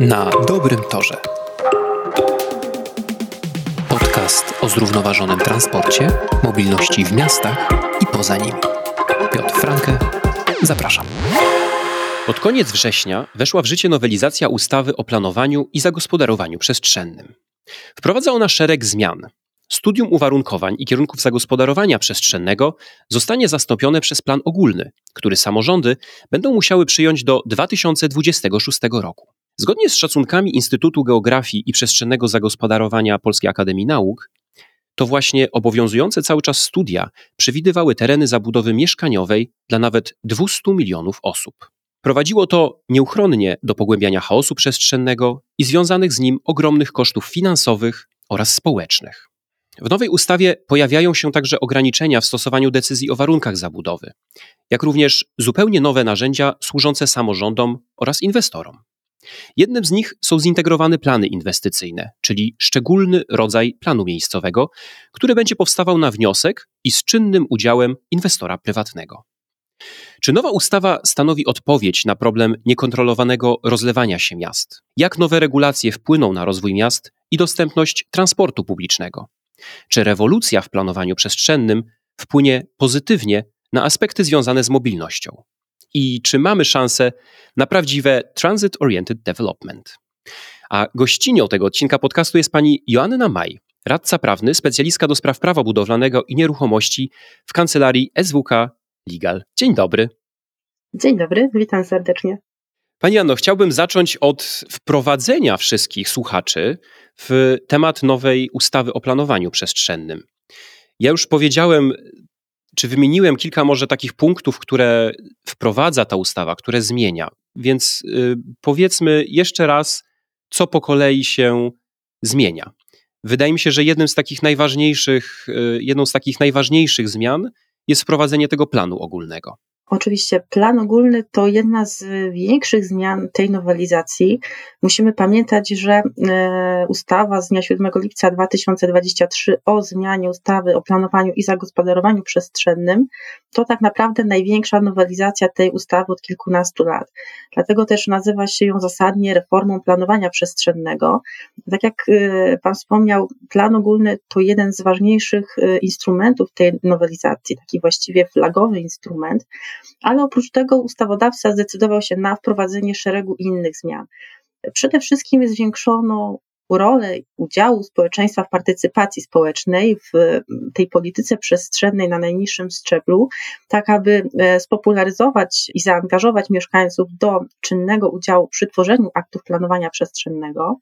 Na dobrym torze. Podcast o zrównoważonym transporcie, mobilności w miastach i poza nimi. Piotr Franke, zapraszam. Pod koniec września weszła w życie nowelizacja ustawy o planowaniu i zagospodarowaniu przestrzennym. Wprowadza ona szereg zmian. Studium uwarunkowań i kierunków zagospodarowania przestrzennego zostanie zastąpione przez plan ogólny, który samorządy będą musiały przyjąć do 2026 roku. Zgodnie z szacunkami Instytutu Geografii i Przestrzennego Zagospodarowania Polskiej Akademii Nauk, to właśnie obowiązujące cały czas studia przewidywały tereny zabudowy mieszkaniowej dla nawet 200 milionów osób. Prowadziło to nieuchronnie do pogłębiania chaosu przestrzennego i związanych z nim ogromnych kosztów finansowych oraz społecznych. W nowej ustawie pojawiają się także ograniczenia w stosowaniu decyzji o warunkach zabudowy, jak również zupełnie nowe narzędzia służące samorządom oraz inwestorom. Jednym z nich są zintegrowane plany inwestycyjne, czyli szczególny rodzaj planu miejscowego, który będzie powstawał na wniosek i z czynnym udziałem inwestora prywatnego. Czy nowa ustawa stanowi odpowiedź na problem niekontrolowanego rozlewania się miast? Jak nowe regulacje wpłyną na rozwój miast i dostępność transportu publicznego? Czy rewolucja w planowaniu przestrzennym wpłynie pozytywnie na aspekty związane z mobilnością? I czy mamy szansę na prawdziwe transit-oriented development? A gościnią tego odcinka podcastu jest pani Joanna Maj, radca prawny, specjalistka do spraw prawa budowlanego i nieruchomości w kancelarii SWK Legal. Dzień dobry. Dzień dobry, witam serdecznie. Pani Anno, chciałbym zacząć od wprowadzenia wszystkich słuchaczy w temat nowej ustawy o planowaniu przestrzennym. Ja już powiedziałem, czy wymieniłem kilka może takich punktów, które wprowadza ta ustawa, które zmienia. Więc y, powiedzmy jeszcze raz, co po kolei się zmienia. Wydaje mi się, że jednym z takich najważniejszych, y, jedną z takich najważniejszych zmian jest wprowadzenie tego planu ogólnego. Oczywiście plan ogólny to jedna z większych zmian tej nowelizacji. Musimy pamiętać, że e, ustawa z dnia 7 lipca 2023 o zmianie ustawy o planowaniu i zagospodarowaniu przestrzennym to tak naprawdę największa nowelizacja tej ustawy od kilkunastu lat. Dlatego też nazywa się ją zasadnie reformą planowania przestrzennego. Tak jak e, Pan wspomniał, plan ogólny to jeden z ważniejszych e, instrumentów tej nowelizacji, taki właściwie flagowy instrument ale oprócz tego ustawodawca zdecydował się na wprowadzenie szeregu innych zmian. Przede wszystkim zwiększono rolę udziału społeczeństwa w partycypacji społecznej w tej polityce przestrzennej na najniższym szczeblu, tak aby e, spopularyzować i zaangażować mieszkańców do czynnego udziału przy tworzeniu aktów planowania przestrzennego.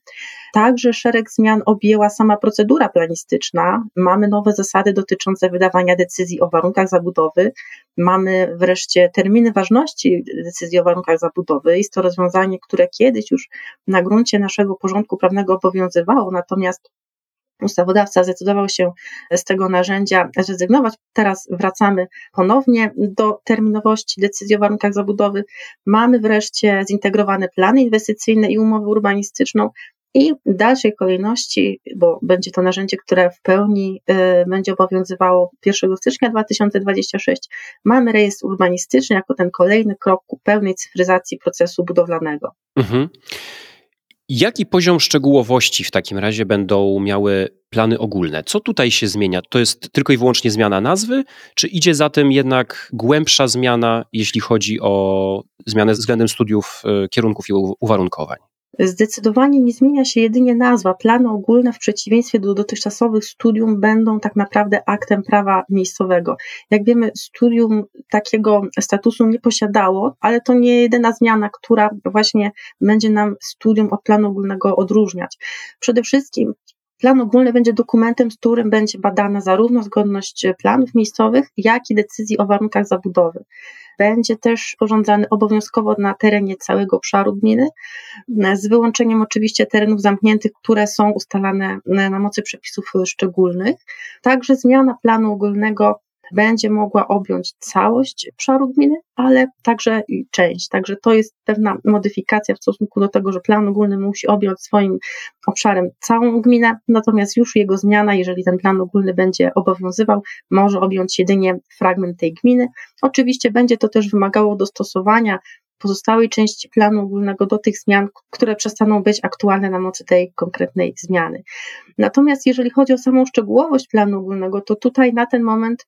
Także szereg zmian objęła sama procedura planistyczna. Mamy nowe zasady dotyczące wydawania decyzji o warunkach zabudowy, mamy wreszcie terminy ważności decyzji o warunkach zabudowy. Jest to rozwiązanie, które kiedyś już na gruncie naszego porządku prawnego obowiązywało obowiązywało, natomiast ustawodawca zdecydował się z tego narzędzia zrezygnować. Teraz wracamy ponownie do terminowości decyzji o warunkach zabudowy. Mamy wreszcie zintegrowane plany inwestycyjne i umowę urbanistyczną. I w dalszej kolejności, bo będzie to narzędzie, które w pełni y, będzie obowiązywało 1 stycznia 2026, mamy rejestr urbanistyczny jako ten kolejny krok ku pełnej cyfryzacji procesu budowlanego. Mhm. Jaki poziom szczegółowości w takim razie będą miały plany ogólne? Co tutaj się zmienia? To jest tylko i wyłącznie zmiana nazwy, czy idzie za tym jednak głębsza zmiana, jeśli chodzi o zmianę względem studiów, e, kierunków i uwarunkowań? Zdecydowanie nie zmienia się jedynie nazwa. Plany ogólne w przeciwieństwie do dotychczasowych studium będą tak naprawdę aktem prawa miejscowego. Jak wiemy, studium takiego statusu nie posiadało, ale to nie jedyna zmiana, która właśnie będzie nam studium od planu ogólnego odróżniać. Przede wszystkim Plan ogólny będzie dokumentem, z którym będzie badana zarówno zgodność planów miejscowych, jak i decyzji o warunkach zabudowy będzie też sporządzany obowiązkowo na terenie całego obszaru gminy, z wyłączeniem oczywiście terenów zamkniętych, które są ustalane na mocy przepisów szczególnych. Także zmiana planu ogólnego będzie mogła objąć całość obszaru gminy, ale także część. Także to jest pewna modyfikacja w stosunku do tego, że plan ogólny musi objąć swoim obszarem całą gminę, natomiast już jego zmiana, jeżeli ten plan ogólny będzie obowiązywał, może objąć jedynie fragment tej gminy. Oczywiście będzie to też wymagało dostosowania pozostałej części planu ogólnego do tych zmian, które przestaną być aktualne na mocy tej konkretnej zmiany. Natomiast jeżeli chodzi o samą szczegółowość planu ogólnego, to tutaj na ten moment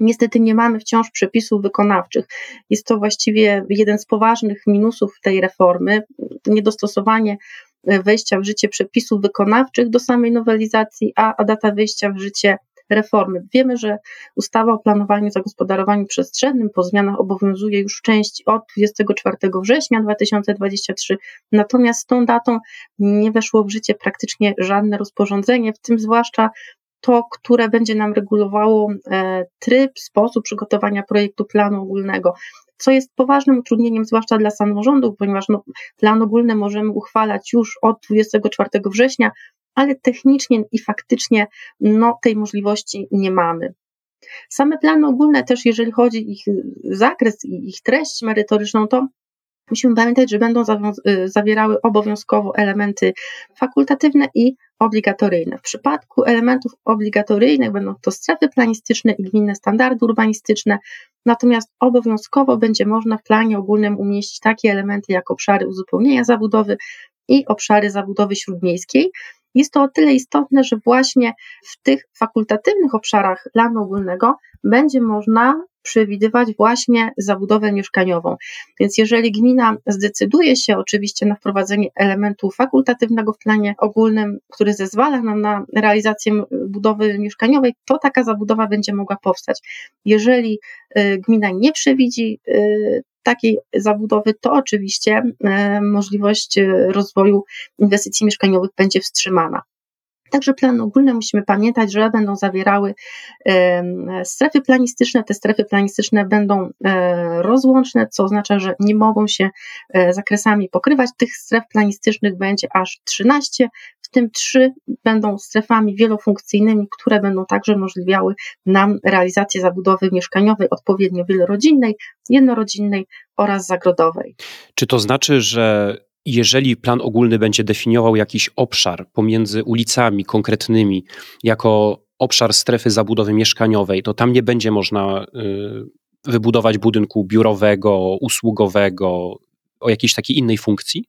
Niestety nie mamy wciąż przepisów wykonawczych. Jest to właściwie jeden z poważnych minusów tej reformy, niedostosowanie wejścia w życie przepisów wykonawczych do samej nowelizacji, a, a data wejścia w życie reformy. Wiemy, że ustawa o planowaniu i zagospodarowaniu przestrzennym po zmianach obowiązuje już w części od 24 września 2023, natomiast z tą datą nie weszło w życie praktycznie żadne rozporządzenie, w tym zwłaszcza to, które będzie nam regulowało e, tryb, sposób przygotowania projektu planu ogólnego, co jest poważnym utrudnieniem, zwłaszcza dla samorządów, ponieważ no, plan ogólny możemy uchwalać już od 24 września, ale technicznie i faktycznie no, tej możliwości nie mamy. Same plany ogólne też, jeżeli chodzi ich zakres i ich treść merytoryczną, to musimy pamiętać, że będą y, zawierały obowiązkowo elementy fakultatywne i obligatoryjne. W przypadku elementów obligatoryjnych będą to strefy planistyczne i gminne standardy urbanistyczne, natomiast obowiązkowo będzie można w planie ogólnym umieścić takie elementy jak obszary uzupełnienia zabudowy i obszary zabudowy śródmiejskiej, jest to o tyle istotne, że właśnie w tych fakultatywnych obszarach planu ogólnego będzie można przewidywać właśnie zabudowę mieszkaniową. Więc jeżeli gmina zdecyduje się oczywiście na wprowadzenie elementu fakultatywnego w planie ogólnym, który zezwala nam na realizację budowy mieszkaniowej, to taka zabudowa będzie mogła powstać. Jeżeli y, gmina nie przewidzi y, takiej zabudowy, to oczywiście e, możliwość rozwoju inwestycji mieszkaniowych będzie wstrzymana. Także plany ogólne musimy pamiętać, że będą zawierały strefy planistyczne. Te strefy planistyczne będą e, rozłączne, co oznacza, że nie mogą się zakresami pokrywać. Tych stref planistycznych będzie aż 13, w tym 3 będą strefami wielofunkcyjnymi, które będą także umożliwiały nam realizację zabudowy mieszkaniowej odpowiednio wielorodzinnej, jednorodzinnej oraz zagrodowej. Czy to znaczy, że jeżeli plan ogólny będzie definiował jakiś obszar pomiędzy ulicami konkretnymi jako obszar strefy zabudowy mieszkaniowej, to tam nie będzie można y, wybudować budynku biurowego, usługowego, o jakiejś takiej innej funkcji?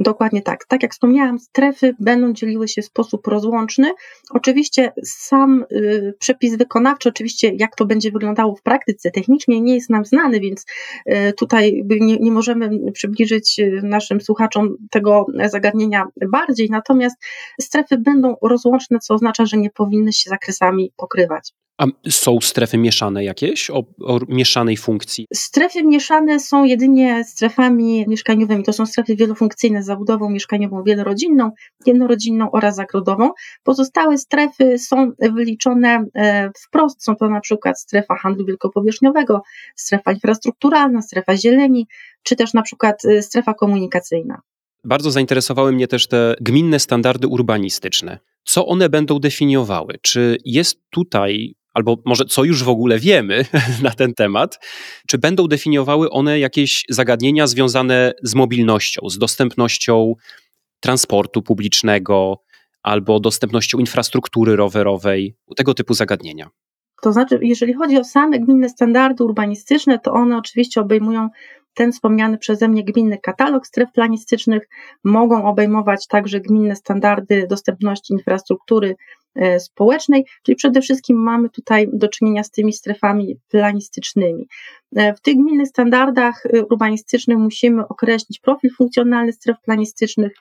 Dokładnie tak. Tak jak wspomniałam, strefy będą dzieliły się w sposób rozłączny. Oczywiście sam y, przepis wykonawczy, oczywiście jak to będzie wyglądało w praktyce technicznie nie jest nam znany, więc y, tutaj nie, nie możemy przybliżyć y, naszym słuchaczom tego zagadnienia bardziej. Natomiast strefy będą rozłączne, co oznacza, że nie powinny się zakresami pokrywać. A są strefy mieszane jakieś o, o, mieszanej funkcji? Strefy mieszane są jedynie strefami mieszkaniowymi. To są strefy wielofunkcyjne z zabudową mieszkaniową wielorodzinną, jednorodzinną oraz zagrodową. Pozostałe strefy są wyliczone e, wprost. Są to na przykład strefa handlu wielkopowierzchniowego, strefa infrastrukturalna, strefa zieleni, czy też na przykład e, strefa komunikacyjna. Bardzo zainteresowały mnie też te gminne standardy urbanistyczne. Co one będą definiowały? Czy jest tutaj albo może co już w ogóle wiemy na ten temat, czy będą definiowały one jakieś zagadnienia związane z mobilnością, z dostępnością transportu publicznego albo dostępnością infrastruktury rowerowej, tego typu zagadnienia. To znaczy, jeżeli chodzi o same gminne standardy urbanistyczne, to one oczywiście obejmują ten wspomniany przeze mnie gminny katalog stref planistycznych, mogą obejmować także gminne standardy dostępności infrastruktury społecznej, czyli przede wszystkim mamy tutaj do czynienia z tymi strefami planistycznymi. E, w tych gminnych standardach e, urbanistycznych musimy określić profil funkcjonalny stref planistycznych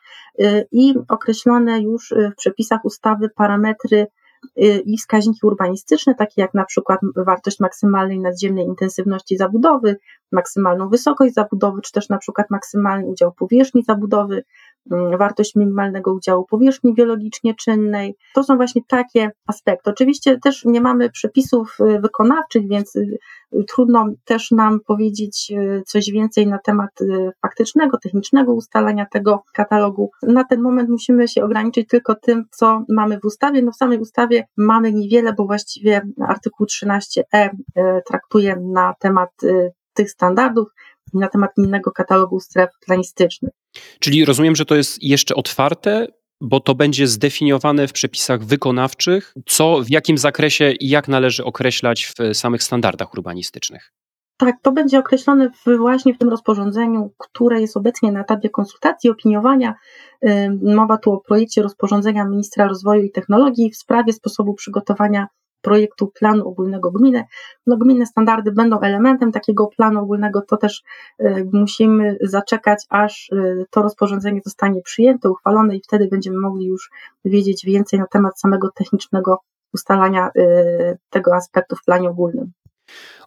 i określone już w przepisach ustawy parametry i wskaźniki urbanistyczne, takie jak na przykład wartość maksymalnej nadziemnej intensywności zabudowy, maksymalną wysokość zabudowy, czy też na przykład maksymalny udział powierzchni zabudowy, wartość minimalnego udziału powierzchni biologicznie czynnej. To są właśnie takie aspekty. Oczywiście też nie mamy przepisów y, wykonawczych, więc y, trudno też nam powiedzieć y, coś więcej na temat faktycznego, technicznego ustalania tego katalogu. Na ten moment musimy się ograniczyć tylko tym, co mamy w ustawie. No w samej ustawie mamy niewiele, bo właściwie artykuł 13e traktuje na temat tych standardów na temat innego katalogu stref planistycznych. Czyli rozumiem, że to jest jeszcze otwarte, bo to będzie zdefiniowane w przepisach wykonawczych, co w jakim zakresie i jak należy określać w samych standardach urbanistycznych. Tak, to będzie określone właśnie w tym rozporządzeniu, które jest obecnie na etapie konsultacji, opiniowania. Mowa tu o projekcie rozporządzenia ministra rozwoju i technologii w sprawie sposobu przygotowania projektu planu ogólnego gminy. No, gminne standardy będą elementem takiego planu ogólnego, to też y, musimy zaczekać, aż y, to rozporządzenie zostanie przyjęte, uchwalone i wtedy będziemy mogli już wiedzieć więcej na temat samego technicznego ustalania y, tego aspektu w planie ogólnym.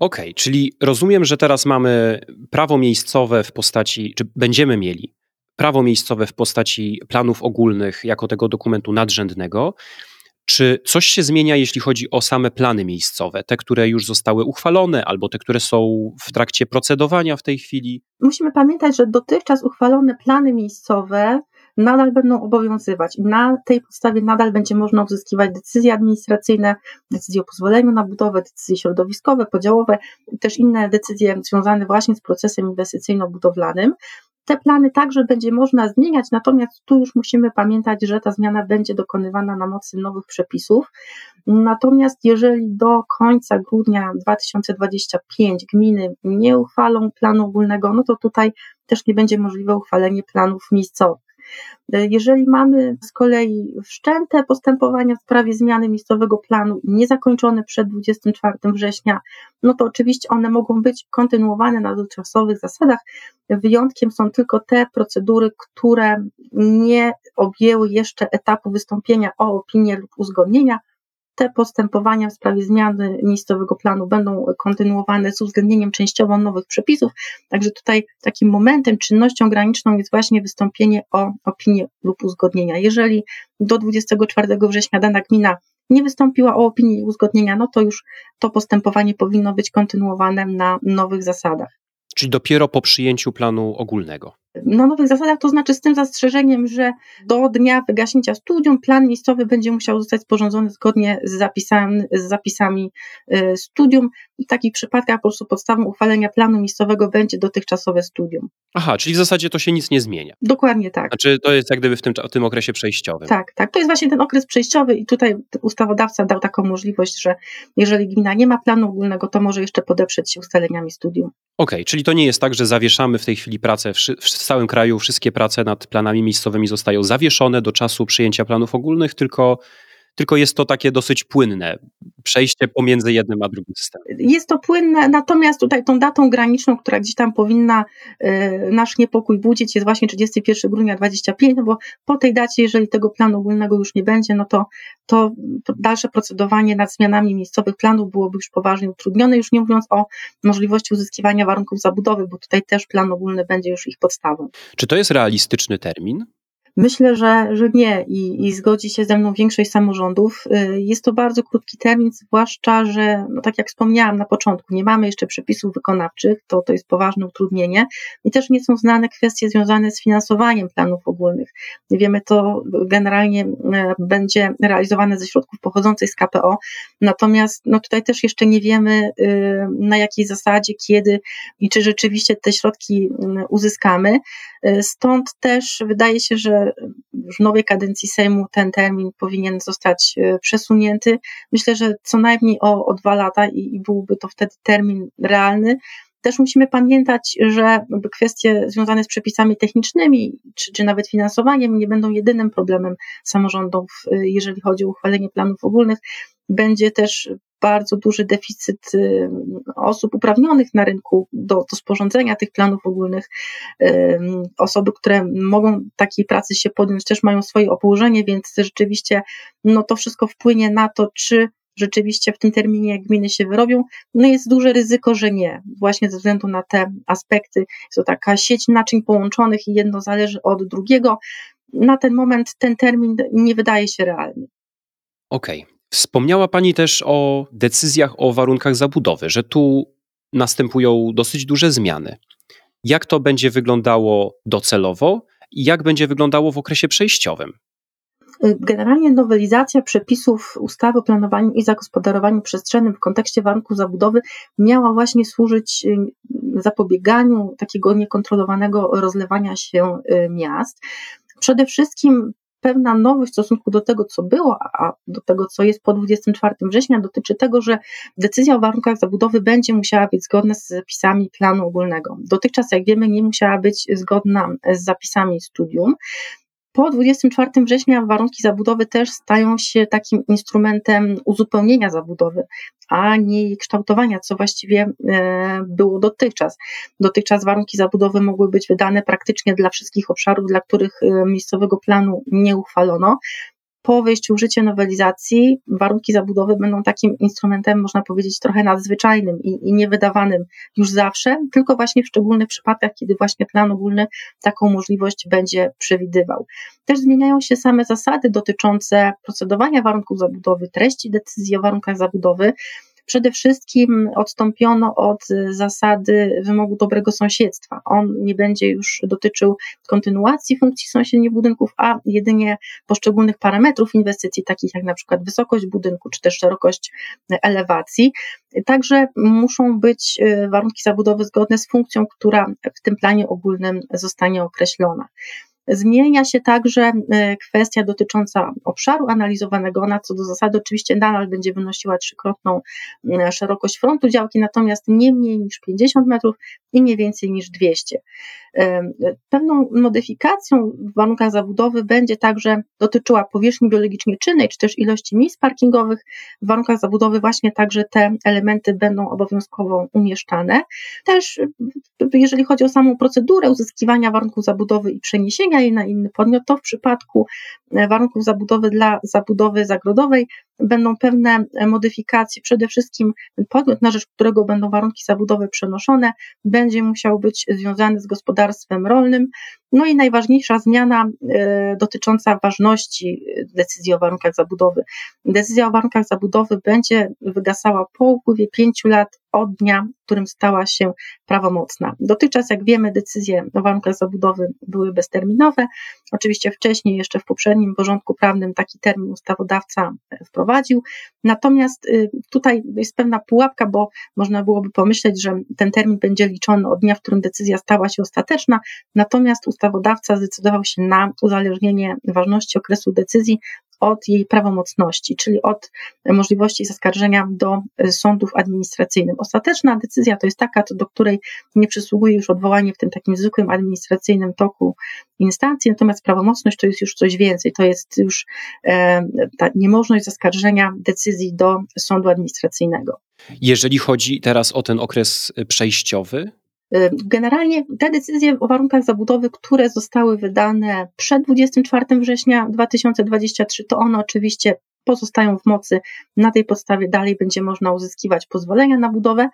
Okej, okay, czyli rozumiem, że teraz mamy prawo miejscowe w postaci, czy będziemy mieli prawo miejscowe w postaci planów ogólnych jako tego dokumentu nadrzędnego. Czy coś się zmienia, jeśli chodzi o same plany miejscowe, te, które już zostały uchwalone, albo te, które są w trakcie procedowania w tej chwili? Musimy pamiętać, że dotychczas uchwalone plany miejscowe nadal będą obowiązywać. Na tej podstawie nadal będzie można uzyskiwać decyzje administracyjne, decyzje o pozwoleniu na budowę, decyzje środowiskowe, podziałowe, też inne decyzje związane właśnie z procesem inwestycyjno-budowlanym. Te plany także będzie można zmieniać, natomiast tu już musimy pamiętać, że ta zmiana będzie dokonywana na mocy nowych przepisów. Natomiast jeżeli do końca grudnia 2025 gminy nie uchwalą planu ogólnego, no to tutaj też nie będzie możliwe uchwalenie planów miejscowych. Jeżeli mamy z kolei wszczęte postępowania w sprawie zmiany miejscowego planu i niezakończone przed 24 września, no to oczywiście one mogą być kontynuowane na dotychczasowych zasadach. Wyjątkiem są tylko te procedury, które nie objęły jeszcze etapu wystąpienia o opinię lub uzgodnienia, te postępowania w sprawie zmiany miejscowego planu będą kontynuowane z uwzględnieniem częściowo nowych przepisów. Także tutaj takim momentem, czynnością graniczną jest właśnie wystąpienie o opinię lub uzgodnienia. Jeżeli do 24 września dana gmina nie wystąpiła o opinię i uzgodnienia, no to już to postępowanie powinno być kontynuowane na nowych zasadach. Czyli dopiero po przyjęciu planu ogólnego na nowych zasadach, to znaczy z tym zastrzeżeniem, że do dnia wygaśnięcia studium plan miejscowy będzie musiał zostać sporządzony zgodnie z zapisami, z zapisami y, studium. W takich przypadkach po prostu podstawą uchwalenia planu miejscowego będzie dotychczasowe studium. Aha, czyli w zasadzie to się nic nie zmienia. Dokładnie tak. Znaczy to jest jak gdyby w tym, w tym okresie przejściowym. Tak, tak. To jest właśnie ten okres przejściowy i tutaj ustawodawca dał taką możliwość, że jeżeli gmina nie ma planu ogólnego, to może jeszcze podeprzeć się ustaleniami studium. Okej, okay, czyli to nie jest tak, że zawieszamy w tej chwili pracę w, w w całym kraju wszystkie prace nad planami miejscowymi zostają zawieszone do czasu przyjęcia planów ogólnych, tylko tylko jest to takie dosyć płynne przejście pomiędzy jednym a drugim systemem. Jest to płynne, natomiast tutaj tą datą graniczną, która gdzieś tam powinna y, nasz niepokój budzić, jest właśnie 31 grudnia 25, no bo po tej dacie, jeżeli tego planu ogólnego już nie będzie, no to, to dalsze procedowanie nad zmianami miejscowych planów byłoby już poważnie utrudnione, już nie mówiąc o możliwości uzyskiwania warunków zabudowy, bo tutaj też plan ogólny będzie już ich podstawą. Czy to jest realistyczny termin? Myślę, że, że nie i, i zgodzi się ze mną większość samorządów. Y, jest to bardzo krótki termin, zwłaszcza, że, no tak jak wspomniałam na początku, nie mamy jeszcze przepisów wykonawczych, to, to jest poważne utrudnienie i też nie są znane kwestie związane z finansowaniem planów ogólnych. Wiemy, to generalnie e, będzie realizowane ze środków pochodzących z KPO, natomiast no tutaj też jeszcze nie wiemy y, na jakiej zasadzie, kiedy i czy rzeczywiście te środki uzyskamy. Y, stąd też wydaje się, że w nowej kadencji Sejmu ten termin powinien zostać e, przesunięty. Myślę, że co najmniej o, o dwa lata i, i byłby to wtedy termin realny. Też musimy pamiętać, że kwestie związane z przepisami technicznymi, czy, czy nawet finansowaniem, nie będą jedynym problemem samorządów, e, jeżeli chodzi o uchwalenie planów ogólnych. Będzie też bardzo duży deficyt y, osób uprawnionych na rynku do, do sporządzenia tych planów ogólnych. Osoby, które mogą takiej pracy się podjąć, też mają swoje położenie, więc rzeczywiście no, to wszystko wpłynie na to, czy rzeczywiście w tym terminie gminy się wyrobią. No jest duże ryzyko, że nie, właśnie ze względu na te aspekty. Jest to taka sieć naczyń połączonych i jedno zależy od drugiego. Na ten moment ten termin nie wydaje się realny. Okej, okay. Wspomniała Pani też o decyzjach o warunkach zabudowy, że tu następują dosyć duże zmiany. Jak to będzie wyglądało docelowo i jak będzie wyglądało w okresie przejściowym? Generalnie nowelizacja przepisów ustawy o planowaniu i zagospodarowaniu przestrzennym w kontekście warunków zabudowy miała właśnie służyć y, zapobieganiu takiego niekontrolowanego rozlewania się y, miast. Przede wszystkim pewna nowość w stosunku do tego, co było, a do tego, co jest po 24 września, dotyczy tego, że decyzja o warunkach zabudowy będzie musiała być zgodna z zapisami planu ogólnego. Dotychczas, jak wiemy, nie musiała być zgodna z zapisami studium. Po 24 września warunki zabudowy też stają się takim instrumentem uzupełnienia zabudowy, a nie jej kształtowania, co właściwie e, było dotychczas. Dotychczas warunki zabudowy mogły być wydane praktycznie dla wszystkich obszarów, dla których e, miejscowego planu nie uchwalono po wejściu w życie nowelizacji warunki zabudowy będą takim instrumentem, można powiedzieć, trochę nadzwyczajnym i, i niewydawanym już zawsze, tylko właśnie w szczególnych przypadkach, kiedy właśnie plan ogólny taką możliwość będzie przewidywał. Też zmieniają się same zasady dotyczące procedowania warunków zabudowy, treści decyzji o warunkach zabudowy. Przede wszystkim odstąpiono od zasady wymogu dobrego sąsiedztwa. On nie będzie już dotyczył kontynuacji funkcji sąsiednich budynków, a jedynie poszczególnych parametrów inwestycji, takich jak na przykład wysokość budynku czy też szerokość elewacji. Także muszą być y, warunki zabudowy zgodne z funkcją, która w tym planie ogólnym zostanie określona. Zmienia się także e, kwestia dotycząca obszaru analizowanego. Ona co do zasady oczywiście nadal będzie wynosiła trzykrotną e, szerokość frontu działki, natomiast nie mniej niż 50 metrów i nie więcej niż 200. E, pewną modyfikacją w warunkach zabudowy będzie także dotyczyła powierzchni biologicznie czynnej, czy też ilości miejsc parkingowych. W warunkach zabudowy właśnie także te elementy będą obowiązkowo umieszczane. Też jeżeli chodzi o samą procedurę uzyskiwania warunków zabudowy i przeniesienia jej na inny podmiot, to w przypadku warunków zabudowy dla zabudowy zagrodowej będą pewne modyfikacje. Przede wszystkim podmiot, na rzecz którego będą warunki zabudowy przenoszone, będzie musiał być związany z gospodarstwem rolnym. No i najważniejsza zmiana e, dotycząca ważności decyzji o warunkach zabudowy. Decyzja o warunkach zabudowy będzie wygasała po upływie pięciu lat od dnia, w którym stała się prawomocna. Dotychczas, jak wiemy, decyzje o warunkach zabudowy były bezterminowe. Oczywiście wcześniej, jeszcze w poprzednim porządku prawnym, taki termin ustawodawca wprowadził. Natomiast tutaj jest pewna pułapka, bo można byłoby pomyśleć, że ten termin będzie liczony od dnia, w którym decyzja stała się ostateczna. Natomiast ustawodawca zdecydował się na uzależnienie ważności okresu decyzji od jej prawomocności, czyli od możliwości zaskarżenia do sądów administracyjnych. Ostateczna decyzja to jest taka, do której nie przysługuje już odwołanie w tym takim zwykłym administracyjnym toku instancji, natomiast prawomocność to jest już coś więcej, to jest już e, ta niemożność zaskarżenia decyzji do sądu administracyjnego. Jeżeli chodzi teraz o ten okres przejściowy, generalnie te decyzje o warunkach zabudowy, które zostały wydane przed 24 września 2023, to one oczywiście pozostają w mocy. Na tej podstawie dalej będzie można uzyskiwać pozwolenia na budowę.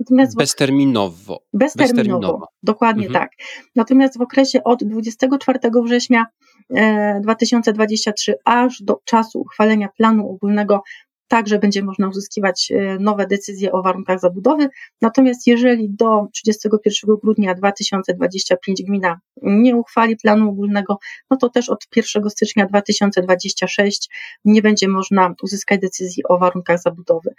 Natomiast bezterminowo. Bezterminowo, bezterminowo. dokładnie mhm. tak. Natomiast w okresie od 24 września 2023 e, aż do czasu uchwalenia planu ogólnego Także będzie można uzyskiwać e, nowe decyzje o warunkach zabudowy. Natomiast jeżeli do 31 grudnia 2025 gmina nie uchwali planu ogólnego, no to też od 1 stycznia 2026 nie będzie można uzyskać decyzji o warunkach zabudowy.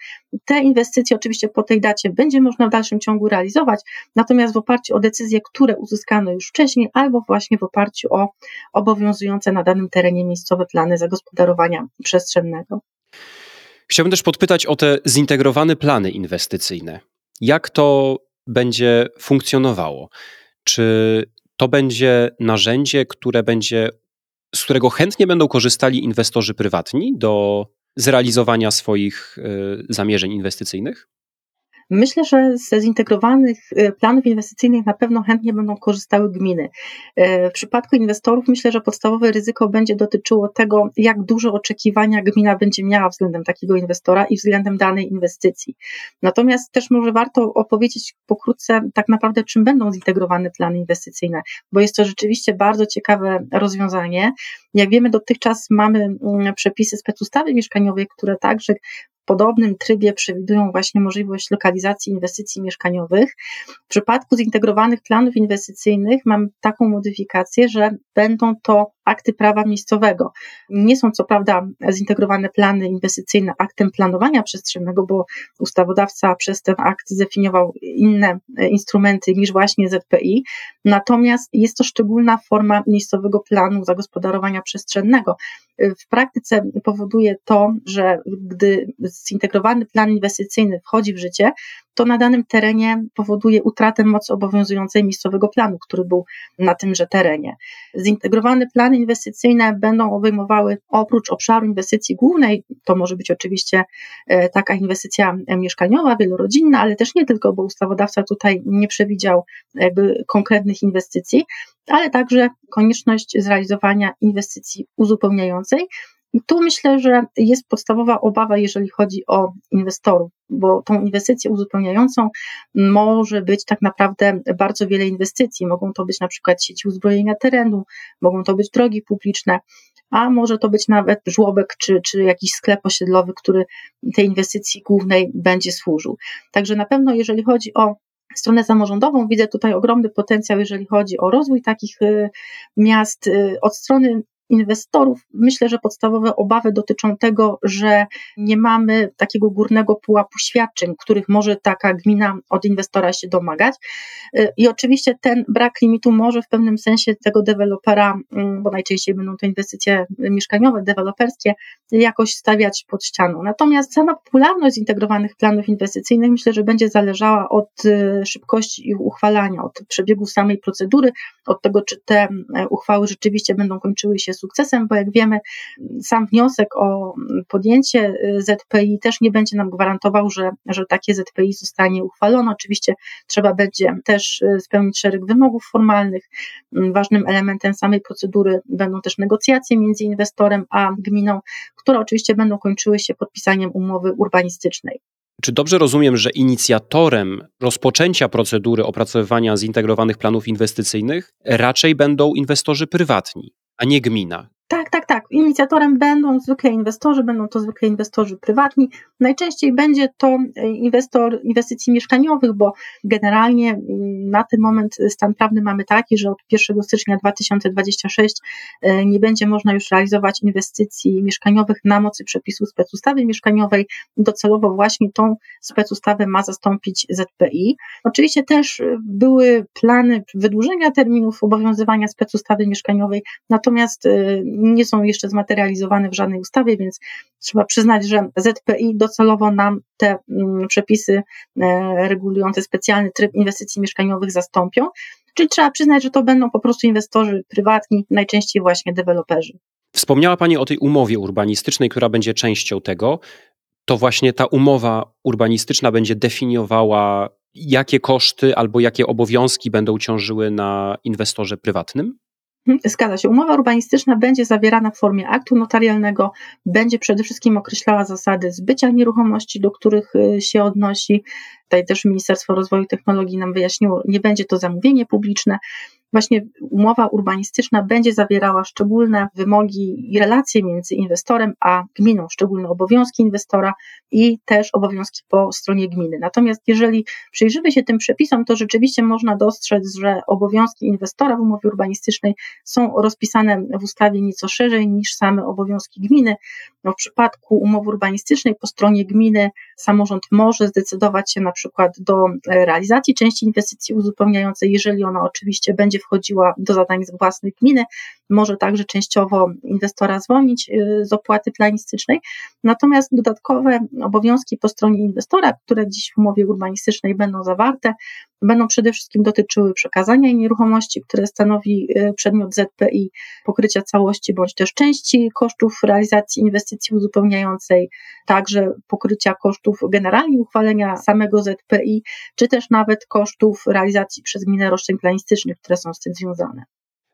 Te inwestycje oczywiście po tej dacie będzie można w dalszym ciągu realizować, natomiast w oparciu o decyzje, które uzyskano już wcześniej, albo właśnie w oparciu o obowiązujące na danym terenie miejscowe plany zagospodarowania przestrzennego. Chciałbym też podpytać o te zintegrowane plany inwestycyjne. Jak to będzie funkcjonowało? Czy to będzie narzędzie, które będzie, z którego chętnie będą korzystali inwestorzy prywatni do zrealizowania swoich y, zamierzeń inwestycyjnych? Myślę, że ze zintegrowanych y, planów inwestycyjnych na pewno chętnie będą korzystały gminy. Y, w przypadku inwestorów myślę, że podstawowe ryzyko będzie dotyczyło tego, jak duże oczekiwania gmina będzie miała względem takiego inwestora i względem danej inwestycji. Natomiast też może warto opowiedzieć pokrótce tak naprawdę, czym będą zintegrowane plany inwestycyjne, bo jest to rzeczywiście bardzo ciekawe rozwiązanie. Jak wiemy, dotychczas mamy mm, przepisy specustawy mieszkaniowej, które także podobnym trybie przewidują właśnie możliwość lokalizacji inwestycji mieszkaniowych. W przypadku zintegrowanych planów inwestycyjnych mamy taką modyfikację, że będą to akty prawa miejscowego. Nie są co prawda zintegrowane plany inwestycyjne aktem planowania przestrzennego, bo ustawodawca przez ten akt zdefiniował inne instrumenty niż właśnie ZPI, natomiast jest to szczególna forma miejscowego planu zagospodarowania przestrzennego. W praktyce powoduje to, że gdy zintegrowany plan inwestycyjny wchodzi w życie, to na danym terenie powoduje utratę mocy obowiązującej miejscowego planu, który był na tymże terenie. Zintegrowane plany inwestycyjne będą obejmowały oprócz obszaru inwestycji głównej, to może być oczywiście e, taka inwestycja mieszkaniowa, wielorodzinna, ale też nie tylko, bo ustawodawca tutaj nie przewidział jakby konkretnych inwestycji, ale także konieczność zrealizowania inwestycji uzupełniającej, tu myślę, że jest podstawowa obawa, jeżeli chodzi o inwestorów, bo tą inwestycję uzupełniającą może być tak naprawdę bardzo wiele inwestycji. Mogą to być na przykład sieci uzbrojenia terenu, mogą to być drogi publiczne, a może to być nawet żłobek czy, czy jakiś sklep osiedlowy, który tej inwestycji głównej będzie służył. Także na pewno, jeżeli chodzi o stronę samorządową, widzę tutaj ogromny potencjał, jeżeli chodzi o rozwój takich y, miast. Y, od strony inwestorów myślę, że podstawowe obawy dotyczą tego, że nie mamy takiego górnego pułapu świadczeń, których może taka gmina od inwestora się domagać. I oczywiście ten brak limitu może w pewnym sensie tego dewelopera, mm, bo najczęściej będą to inwestycje mieszkaniowe, deweloperskie, jakoś stawiać pod ścianą. Natomiast sama popularność zintegrowanych planów inwestycyjnych myślę, że będzie zależała od y, szybkości ich uchwalania, od przebiegu samej procedury, od tego, czy te mm, uchwały rzeczywiście będą kończyły się sukcesem, bo jak wiemy, sam wniosek o podjęcie y, ZPI też nie będzie nam gwarantował, że, że takie ZPI zostanie uchwalone. Oczywiście trzeba będzie też y, spełnić szereg wymogów formalnych. Mm, ważnym elementem samej procedury będą też negocjacje między inwestorem a gminą, które oczywiście będą kończyły się podpisaniem umowy urbanistycznej. Czy dobrze rozumiem, że inicjatorem rozpoczęcia procedury opracowywania zintegrowanych planów inwestycyjnych raczej będą inwestorzy prywatni? A nie gmina. Tak, tak. Inicjatorem będą zwykle inwestorzy, będą to zwykle inwestorzy prywatni. Najczęściej będzie to e, inwestor inwestycji mieszkaniowych, bo generalnie mm, na ten moment stan prawny mamy taki, że od 1 stycznia 2026 e, nie będzie można już realizować inwestycji mieszkaniowych na mocy przepisów specustawy mieszkaniowej. Docelowo właśnie tą specustawę ma zastąpić ZPI. Oczywiście też e, były plany wydłużenia terminów obowiązywania specustawy mieszkaniowej, natomiast nie są jeszcze zmaterializowane w żadnej ustawie, więc trzeba przyznać, że ZPI docelowo nam te mm, przepisy e, regulujące specjalny tryb inwestycji mieszkaniowych zastąpią. Czyli trzeba przyznać, że to będą po prostu inwestorzy prywatni, najczęściej właśnie deweloperzy. Wspomniała Pani o tej umowie urbanistycznej, która będzie częścią tego. To właśnie ta umowa urbanistyczna będzie definiowała, jakie koszty albo jakie obowiązki będą ciążyły na inwestorze prywatnym? Zgadza się. Umowa urbanistyczna będzie zawierana w formie aktu notarialnego, będzie przede wszystkim określała zasady zbycia nieruchomości, do których y, się odnosi. Tutaj też Ministerstwo Rozwoju Technologii nam wyjaśniło, nie będzie to zamówienie publiczne, właśnie umowa urbanistyczna będzie zawierała szczególne wymogi i relacje między inwestorem a gminą, szczególne obowiązki inwestora i też obowiązki po stronie gminy. Natomiast jeżeli przyjrzymy się tym przepisom, to rzeczywiście można dostrzec, że obowiązki inwestora w umowie urbanistycznej są rozpisane w ustawie nieco szerzej niż same obowiązki gminy. No w przypadku umowy urbanistycznej po stronie gminy samorząd może zdecydować się na przykład do realizacji części inwestycji uzupełniającej, jeżeli ona oczywiście będzie wchodziła do zadań z własnej gminy, może także częściowo inwestora zwolnić y, z opłaty planistycznej. Natomiast dodatkowe obowiązki po stronie inwestora, które dziś w umowie urbanistycznej będą zawarte, będą przede wszystkim dotyczyły przekazania nieruchomości, które stanowi y, przedmiot ZPI, pokrycia całości bądź też części kosztów realizacji inwestycji uzupełniającej, także pokrycia kosztów generalnie uchwalenia samego ZPI, czy też nawet kosztów realizacji przez gminę roszczeń planistycznych, które są z tym związane.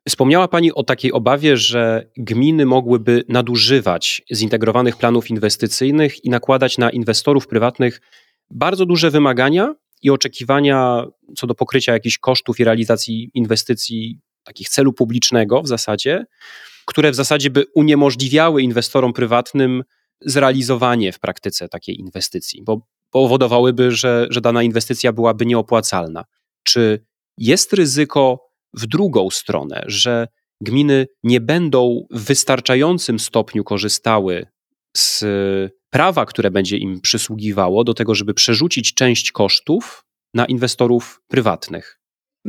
Wspomniała Pani o takiej obawie, że gminy mogłyby nadużywać zintegrowanych planów inwestycyjnych i nakładać na inwestorów prywatnych bardzo duże wymagania i oczekiwania co do pokrycia jakichś kosztów i realizacji inwestycji takich celu publicznego w zasadzie, które w zasadzie by uniemożliwiały inwestorom prywatnym zrealizowanie w praktyce takiej inwestycji, bo powodowałyby, że, że dana inwestycja byłaby nieopłacalna. Czy jest ryzyko w drugą stronę, że gminy nie będą w wystarczającym stopniu korzystały z prawa, które będzie im przysługiwało, do tego, żeby przerzucić część kosztów na inwestorów prywatnych.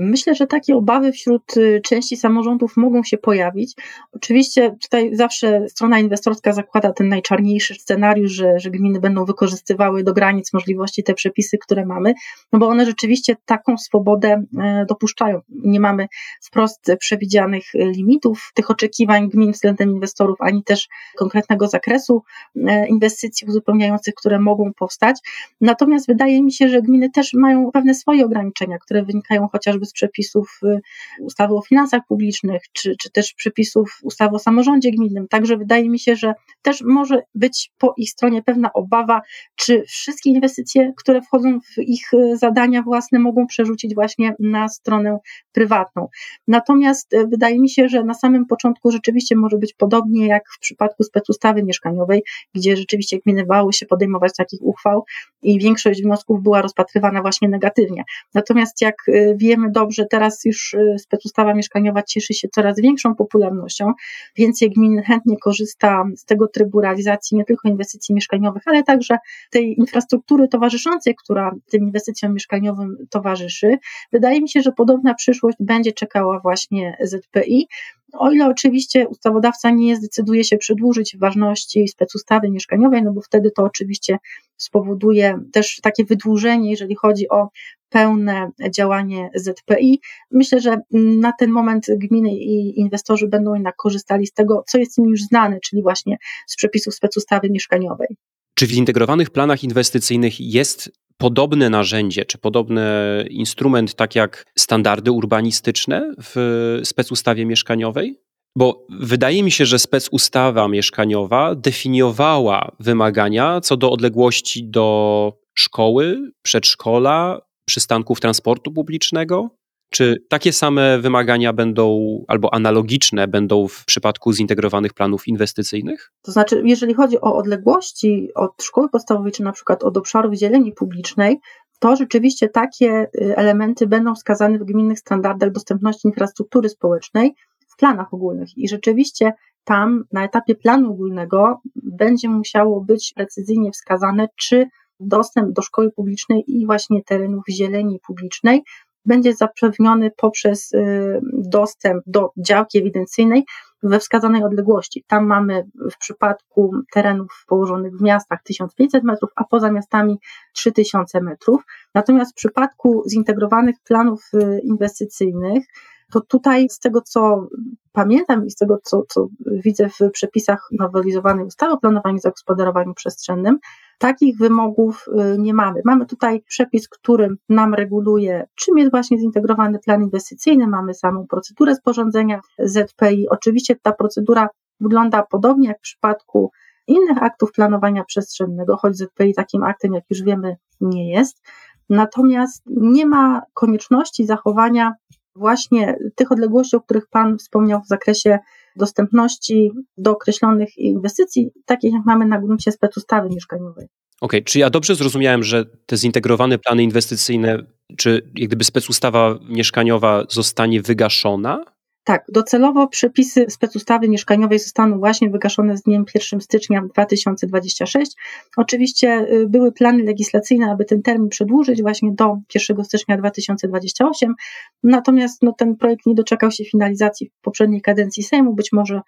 Myślę, że takie obawy wśród y, części samorządów mogą się pojawić. Oczywiście tutaj zawsze strona inwestorska zakłada ten najczarniejszy scenariusz, że, że gminy będą wykorzystywały do granic możliwości te przepisy, które mamy, no bo one rzeczywiście taką swobodę e, dopuszczają. Nie mamy wprost przewidzianych limitów tych oczekiwań gmin względem inwestorów, ani też konkretnego zakresu e, inwestycji uzupełniających, które mogą powstać. Natomiast wydaje mi się, że gminy też mają pewne swoje ograniczenia, które wynikają chociażby z przepisów y, ustawy o finansach publicznych, czy, czy też przepisów ustawy o samorządzie gminnym. Także wydaje mi się, że też może być po ich stronie pewna obawa, czy wszystkie inwestycje, które wchodzą w ich y, zadania własne, mogą przerzucić właśnie na stronę prywatną. Natomiast y, wydaje mi się, że na samym początku rzeczywiście może być podobnie jak w przypadku specustawy mieszkaniowej, gdzie rzeczywiście gminy bały się podejmować takich uchwał i większość wniosków była rozpatrywana właśnie negatywnie. Natomiast jak wiemy dobrze, teraz już y, specustawa mieszkaniowa cieszy się coraz większą popularnością. Więcej gmin chętnie korzysta z tego trybu realizacji nie tylko inwestycji mieszkaniowych, ale także tej infrastruktury towarzyszącej, która tym inwestycjom mieszkaniowym towarzyszy. Wydaje mi się, że podobna przyszłość będzie czekała właśnie ZPI. O ile oczywiście ustawodawca nie zdecyduje się przedłużyć ważności specustawy mieszkaniowej, no bo wtedy to oczywiście spowoduje też takie wydłużenie, jeżeli chodzi o pełne działanie ZPI. Myślę, że na ten moment gminy i inwestorzy będą jednak korzystali z tego, co jest im już znane, czyli właśnie z przepisów specustawy mieszkaniowej. Czy w zintegrowanych planach inwestycyjnych jest podobne narzędzie, czy podobny instrument, tak jak standardy urbanistyczne w specustawie mieszkaniowej? Bo wydaje mi się, że specustawa mieszkaniowa definiowała wymagania co do odległości do szkoły, przedszkola, przystanków transportu publicznego? Czy takie same wymagania będą albo analogiczne będą w przypadku zintegrowanych planów inwestycyjnych? To znaczy, jeżeli chodzi o odległości od szkoły podstawowej, czy na przykład od obszarów zieleni publicznej, to rzeczywiście takie y, elementy będą wskazane w gminnych standardach dostępności infrastruktury społecznej w planach ogólnych. I rzeczywiście tam na etapie planu ogólnego będzie musiało być precyzyjnie wskazane, czy dostęp do szkoły publicznej i właśnie terenów zieleni publicznej będzie zapewniony poprzez y, dostęp do działki ewidencyjnej we wskazanej odległości. Tam mamy w przypadku terenów położonych w miastach 1500 metrów, a poza miastami 3000 metrów. Natomiast w przypadku zintegrowanych planów y, inwestycyjnych, to tutaj z tego co pamiętam i z tego co, co widzę w przepisach nowelizowanej ustawy o planowaniu i zagospodarowaniu przestrzennym, Takich wymogów y, nie mamy. Mamy tutaj przepis, który nam reguluje, czym jest właśnie zintegrowany plan inwestycyjny. Mamy samą procedurę sporządzenia ZPI. Oczywiście ta procedura wygląda podobnie jak w przypadku innych aktów planowania przestrzennego, choć ZPI takim aktem, jak już wiemy, nie jest. Natomiast nie ma konieczności zachowania właśnie tych odległości, o których Pan wspomniał w zakresie dostępności do określonych inwestycji, takich jak mamy na gruncie specustawy mieszkaniowej. Okej, okay, czy ja dobrze zrozumiałem, że te zintegrowane plany inwestycyjne, czy jak gdyby specustawa mieszkaniowa zostanie wygaszona? Tak, docelowo przepisy specustawy mieszkaniowej zostaną właśnie wygaszone z dniem 1 stycznia 2026. Oczywiście y, były plany legislacyjne, aby ten termin przedłużyć właśnie do 1 stycznia 2028, natomiast no, ten projekt nie doczekał się finalizacji w poprzedniej kadencji Sejmu, być może y,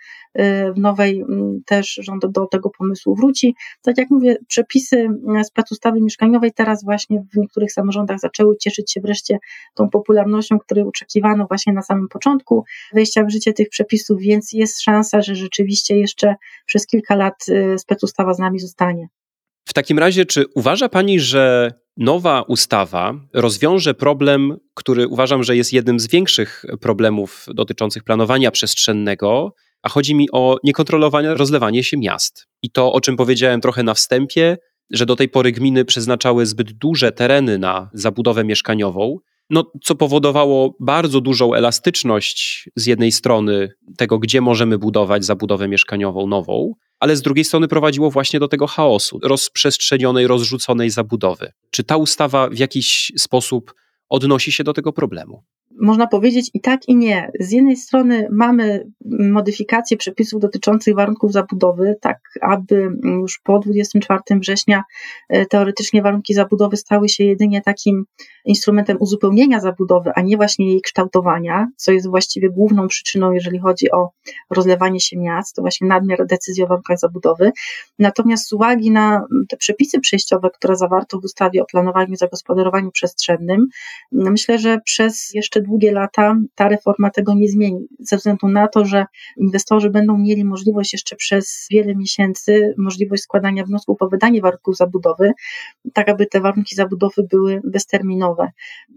w nowej mm, też rząd do tego pomysłu wróci. Tak jak mówię, przepisy y, specustawy mieszkaniowej teraz właśnie w niektórych samorządach zaczęły cieszyć się wreszcie tą popularnością, której oczekiwano właśnie na samym początku wejścia w życie tych przepisów, więc jest szansa, że rzeczywiście jeszcze przez kilka lat y, specustawa z nami zostanie. W takim razie, czy uważa Pani, że nowa ustawa rozwiąże problem, który uważam, że jest jednym z większych problemów dotyczących planowania przestrzennego, a chodzi mi o niekontrolowane rozlewanie się miast. I to, o czym powiedziałem trochę na wstępie, że do tej pory gminy przeznaczały zbyt duże tereny na zabudowę mieszkaniową, no, co powodowało bardzo dużą elastyczność z jednej strony tego, gdzie możemy budować zabudowę mieszkaniową nową, ale z drugiej strony prowadziło właśnie do tego chaosu, rozprzestrzenionej, rozrzuconej zabudowy. Czy ta ustawa w jakiś sposób odnosi się do tego problemu? Można powiedzieć i tak, i nie. Z jednej strony mamy modyfikację przepisów dotyczących warunków zabudowy, tak aby już po 24 września e, teoretycznie warunki zabudowy stały się jedynie takim instrumentem uzupełnienia zabudowy, a nie właśnie jej kształtowania, co jest właściwie główną przyczyną, jeżeli chodzi o rozlewanie się miast, to właśnie nadmiar decyzji o warunkach zabudowy. Natomiast z uwagi na te przepisy przejściowe, które zawarto w ustawie o planowaniu i zagospodarowaniu przestrzennym, myślę, że przez jeszcze długie lata ta reforma tego nie zmieni, ze względu na to, że inwestorzy będą mieli możliwość jeszcze przez wiele miesięcy, możliwość składania wniosków o wydanie warunków zabudowy, tak aby te warunki zabudowy były bezterminowe.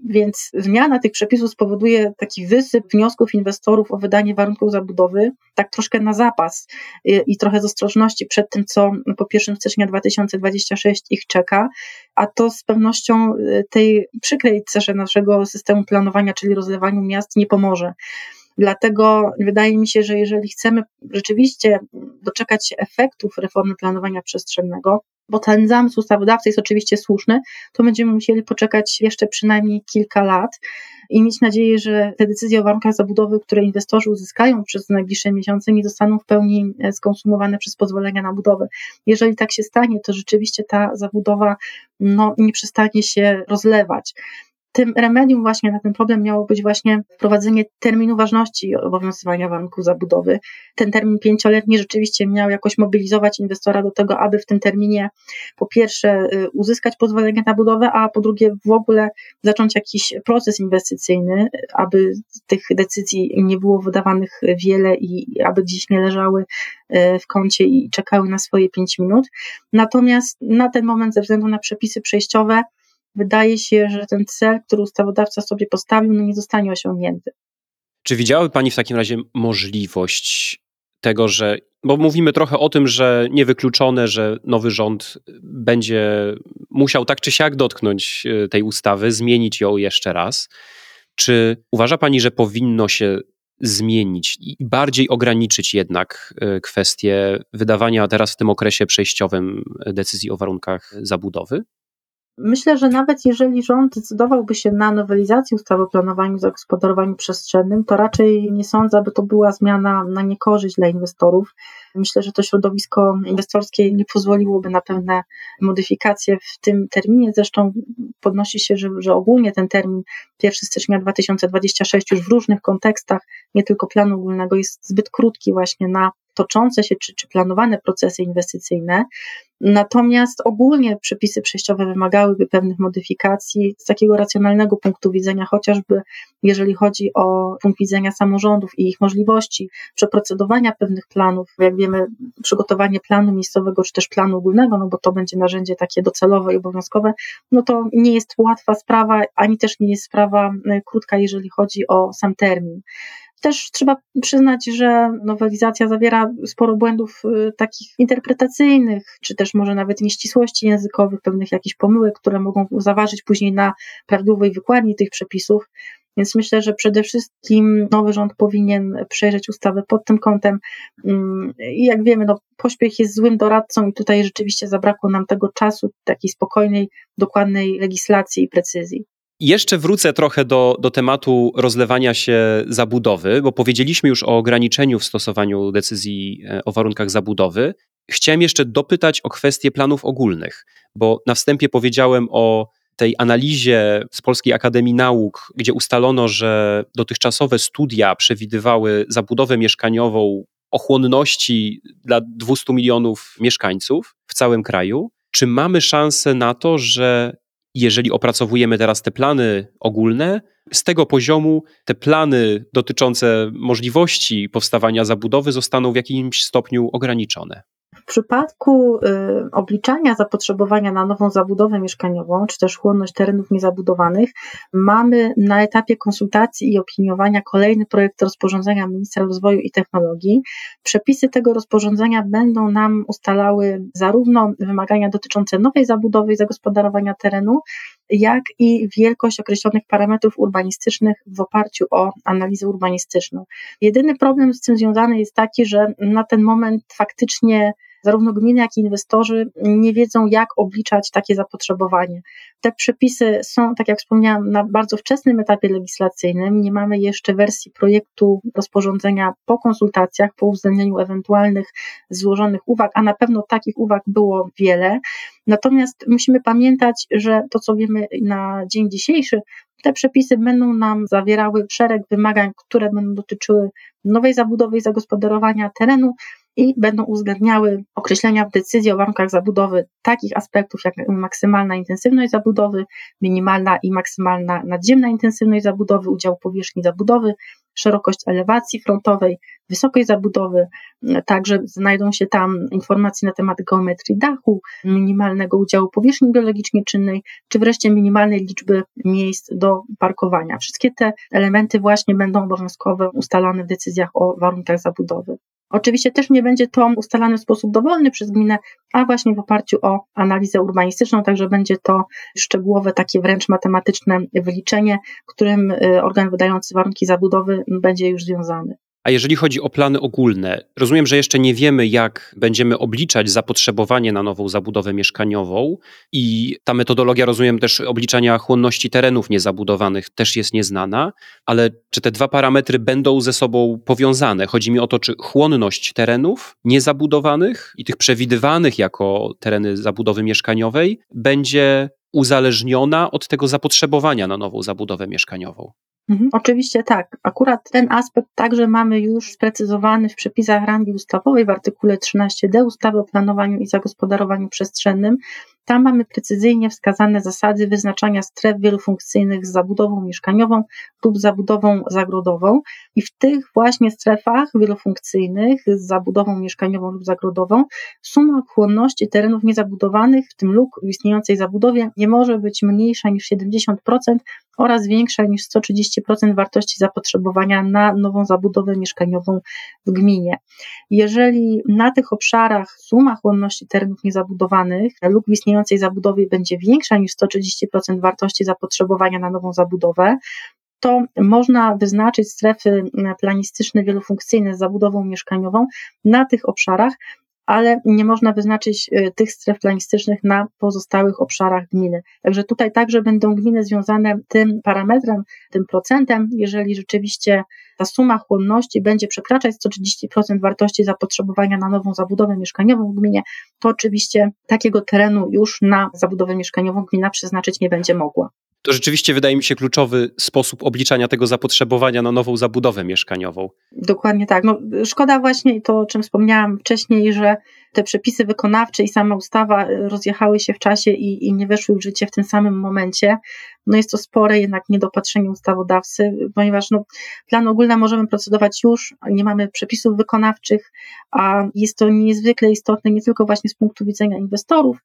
Więc zmiana tych przepisów spowoduje taki wysyp wniosków inwestorów o wydanie warunków zabudowy, tak troszkę na zapas i trochę z ostrożności przed tym, co po 1 stycznia 2026 ich czeka, a to z pewnością y, tej przykrej cesze naszego systemu planowania, czyli rozlewaniu miast, nie pomoże. Dlatego wydaje mi się, że jeżeli chcemy rzeczywiście doczekać się efektów reformy planowania przestrzennego, bo ten zamysł ustawodawcy jest oczywiście słuszny, to będziemy musieli poczekać jeszcze przynajmniej kilka lat i mieć nadzieję, że te decyzje o warunkach zabudowy, które inwestorzy uzyskają przez najbliższe miesiące, nie zostaną w pełni e, skonsumowane przez pozwolenia na budowę. Jeżeli tak się stanie, to rzeczywiście ta zabudowa no, nie przestanie się rozlewać tym remedium właśnie na ten problem miało być właśnie wprowadzenie terminu ważności obowiązywania warunków zabudowy. Ten termin pięcioletni rzeczywiście miał jakoś mobilizować inwestora do tego, aby w tym terminie po pierwsze y, uzyskać pozwolenie na budowę, a po drugie w ogóle zacząć jakiś proces inwestycyjny, aby tych decyzji nie było wydawanych wiele i aby gdzieś nie leżały y, w kącie i czekały na swoje pięć minut. Natomiast na ten moment ze względu na przepisy przejściowe wydaje się, że ten cel, który ustawodawca sobie postawił, no nie zostanie osiągnięty. Czy widziałaby Pani w takim razie możliwość tego, że, bo mówimy trochę o tym, że niewykluczone, że nowy rząd będzie musiał tak czy siak dotknąć e, tej ustawy, zmienić ją jeszcze raz. Czy uważa Pani, że powinno się zmienić i bardziej ograniczyć jednak e, kwestię wydawania teraz w tym okresie przejściowym decyzji o warunkach zabudowy? Myślę, że nawet jeżeli rząd zdecydowałby się na nowelizację ustawy o planowaniu i zagospodarowaniu przestrzennym, to raczej nie sądzę, aby to była zmiana na niekorzyść dla inwestorów. Myślę, że to środowisko inwestorskie nie pozwoliłoby na pewne modyfikacje w tym terminie. Zresztą podnosi się, że, że ogólnie ten termin 1 stycznia 2026 już w różnych kontekstach, nie tylko planu ogólnego, jest zbyt krótki właśnie na toczące się czy, czy planowane procesy inwestycyjne. Natomiast ogólnie przepisy przejściowe wymagałyby pewnych modyfikacji z takiego racjonalnego punktu widzenia, chociażby jeżeli chodzi o punkt widzenia samorządów i ich możliwości przeprocedowania pewnych planów. Jak wiemy, przygotowanie planu miejscowego czy też planu ogólnego, no bo to będzie narzędzie takie docelowe i obowiązkowe, no to nie jest łatwa sprawa, ani też nie jest sprawa e, krótka, jeżeli chodzi o sam termin. Też trzeba przyznać, że nowelizacja zawiera sporo błędów y, takich interpretacyjnych, czy też może nawet nieścisłości językowych, pewnych jakichś pomyłek, które mogą zaważyć później na prawidłowej wykładni tych przepisów. Więc myślę, że przede wszystkim nowy rząd powinien przejrzeć ustawę pod tym kątem. Mm, I jak wiemy, no, pośpiech jest złym doradcą, i tutaj rzeczywiście zabrakło nam tego czasu, takiej spokojnej, dokładnej legislacji i precyzji. Jeszcze wrócę trochę do, do tematu rozlewania się zabudowy, bo powiedzieliśmy już o ograniczeniu w stosowaniu decyzji e, o warunkach zabudowy. Chciałem jeszcze dopytać o kwestie planów ogólnych, bo na wstępie powiedziałem o tej analizie z Polskiej Akademii Nauk, gdzie ustalono, że dotychczasowe studia przewidywały zabudowę mieszkaniową o chłonności dla 200 milionów mieszkańców w całym kraju. Czy mamy szansę na to, że jeżeli opracowujemy teraz te plany ogólne, z tego poziomu te plany dotyczące możliwości powstawania zabudowy zostaną w jakimś stopniu ograniczone. W przypadku y, obliczania zapotrzebowania na nową zabudowę mieszkaniową, czy też chłonność terenów niezabudowanych, mamy na etapie konsultacji i opiniowania kolejny projekt rozporządzenia ministra rozwoju i technologii. Przepisy tego rozporządzenia będą nam ustalały zarówno wymagania dotyczące nowej zabudowy i zagospodarowania terenu, jak i wielkość określonych parametrów urbanistycznych w oparciu o analizę urbanistyczną. Jedyny problem z tym związany jest taki, że na ten moment faktycznie zarówno gminy, jak i inwestorzy nie wiedzą, jak obliczać takie zapotrzebowanie. Te przepisy są, tak jak wspomniałam, na bardzo wczesnym etapie legislacyjnym. Nie mamy jeszcze wersji projektu rozporządzenia po konsultacjach, po uwzględnieniu ewentualnych złożonych uwag, a na pewno takich uwag było wiele. Natomiast musimy pamiętać, że to, co wiemy na dzień dzisiejszy, te przepisy będą nam zawierały szereg wymagań, które będą dotyczyły nowej zabudowy i zagospodarowania terenu i będą uwzględniały określenia w decyzji o warunkach zabudowy takich aspektów jak maksymalna intensywność zabudowy, minimalna i maksymalna nadziemna intensywność zabudowy, udział powierzchni zabudowy, szerokość elewacji frontowej, wysokość zabudowy. Także znajdą się tam informacje na temat geometrii dachu, minimalnego udziału powierzchni biologicznie czynnej, czy wreszcie minimalnej liczby miejsc do parkowania. Wszystkie te elementy właśnie będą obowiązkowo ustalane w decyzjach o warunkach zabudowy. Oczywiście też nie będzie to ustalane w sposób dowolny przez gminę, a właśnie w oparciu o analizę urbanistyczną, także będzie to szczegółowe, takie wręcz matematyczne wyliczenie, którym y, organ wydający warunki zabudowy będzie już związany. A jeżeli chodzi o plany ogólne, rozumiem, że jeszcze nie wiemy, jak będziemy obliczać zapotrzebowanie na nową zabudowę mieszkaniową i ta metodologia, rozumiem, też obliczania chłonności terenów niezabudowanych też jest nieznana, ale czy te dwa parametry będą ze sobą powiązane? Chodzi mi o to, czy chłonność terenów niezabudowanych i tych przewidywanych jako tereny zabudowy mieszkaniowej będzie uzależniona od tego zapotrzebowania na nową zabudowę mieszkaniową. Mhm, oczywiście tak. Akurat ten aspekt także mamy już sprecyzowany w przepisach rangi ustawowej w artykule 13d ustawy o planowaniu i zagospodarowaniu przestrzennym. Tam mamy precyzyjnie wskazane zasady wyznaczania stref wielofunkcyjnych z zabudową mieszkaniową lub zabudową zagrodową. I w tych właśnie strefach wielofunkcyjnych z zabudową mieszkaniową lub zagrodową suma chłonności terenów niezabudowanych, w tym luk w istniejącej zabudowie, nie może być mniejsza niż 70% oraz większa niż 130% wartości zapotrzebowania na nową zabudowę mieszkaniową w gminie. Jeżeli na tych obszarach suma chłonności terenów niezabudowanych lub w istniejącej zabudowie będzie większa niż 130% wartości zapotrzebowania na nową zabudowę, to można wyznaczyć strefy planistyczne wielofunkcyjne z zabudową mieszkaniową na tych obszarach, ale nie można wyznaczyć y, tych stref planistycznych na pozostałych obszarach gminy. Także tutaj także będą gminy związane tym parametrem, tym procentem, jeżeli rzeczywiście ta suma chłonności będzie przekraczać 130% wartości zapotrzebowania na nową zabudowę mieszkaniową w gminie, to oczywiście takiego terenu już na zabudowę mieszkaniową gmina przeznaczyć nie będzie mogła. To rzeczywiście wydaje mi się kluczowy sposób obliczania tego zapotrzebowania na nową zabudowę mieszkaniową. Dokładnie tak. No, szkoda właśnie to, o czym wspomniałam wcześniej, że te przepisy wykonawcze i sama ustawa rozjechały się w czasie i, i nie weszły w życie w tym samym momencie. No jest to spore jednak niedopatrzenie ustawodawcy, ponieważ no, plan ogólny możemy procedować już, nie mamy przepisów wykonawczych, a jest to niezwykle istotne nie tylko właśnie z punktu widzenia inwestorów,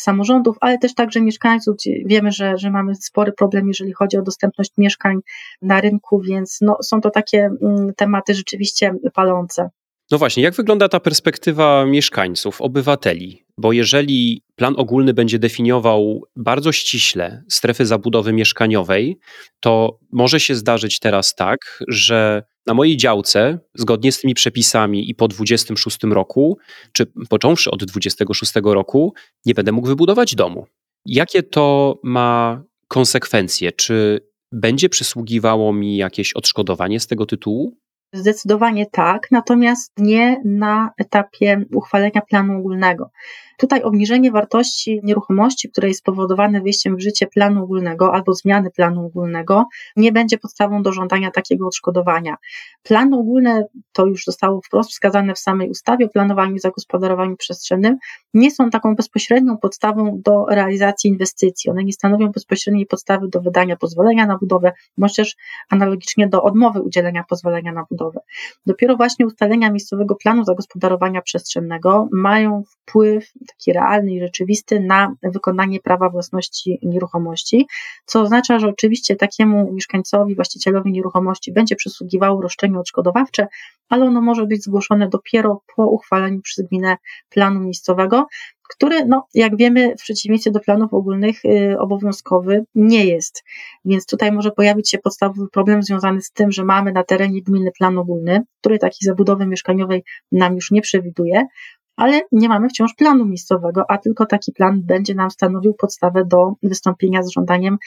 samorządów, ale też także mieszkańców. Wiemy, że, że mamy spory problem, jeżeli chodzi o dostępność mieszkań na rynku, więc no, są to takie mm, tematy rzeczywiście palące. No właśnie, jak wygląda ta perspektywa mieszkańców, obywateli? Bo jeżeli plan ogólny będzie definiował bardzo ściśle strefy zabudowy mieszkaniowej, to może się zdarzyć teraz tak, że na mojej działce, zgodnie z tymi przepisami i po 26 roku, czy począwszy od 26 roku, nie będę mógł wybudować domu. Jakie to ma konsekwencje? Czy będzie przysługiwało mi jakieś odszkodowanie z tego tytułu? Zdecydowanie tak, natomiast nie na etapie uchwalenia planu ogólnego. Tutaj obniżenie wartości nieruchomości, które jest spowodowane wyjściem w życie planu ogólnego albo zmiany planu ogólnego, nie będzie podstawą do żądania takiego odszkodowania. Plan ogólny, to już zostało wprost wskazane w samej ustawie o planowaniu i zagospodarowaniu przestrzennym, nie są taką bezpośrednią podstawą do realizacji inwestycji. One nie stanowią bezpośredniej podstawy do wydania pozwolenia na budowę, bądź też analogicznie do odmowy udzielenia pozwolenia na budowę. Dopiero właśnie ustalenia miejscowego planu zagospodarowania przestrzennego mają wpływ taki realny i rzeczywisty na wykonanie prawa własności nieruchomości, co oznacza, że oczywiście takiemu mieszkańcowi, właścicielowi nieruchomości będzie przysługiwało roszczenie odszkodowawcze, ale ono może być zgłoszone dopiero po uchwaleniu przez gminę planu miejscowego, który, no, jak wiemy, w przeciwieństwie do planów ogólnych, yy, obowiązkowy nie jest. Więc tutaj może pojawić się podstawowy problem związany z tym, że mamy na terenie gminy plan ogólny, który takiej zabudowy mieszkaniowej nam już nie przewiduje, ale nie mamy wciąż planu miejscowego, a tylko taki plan będzie nam stanowił podstawę do wystąpienia z żądaniem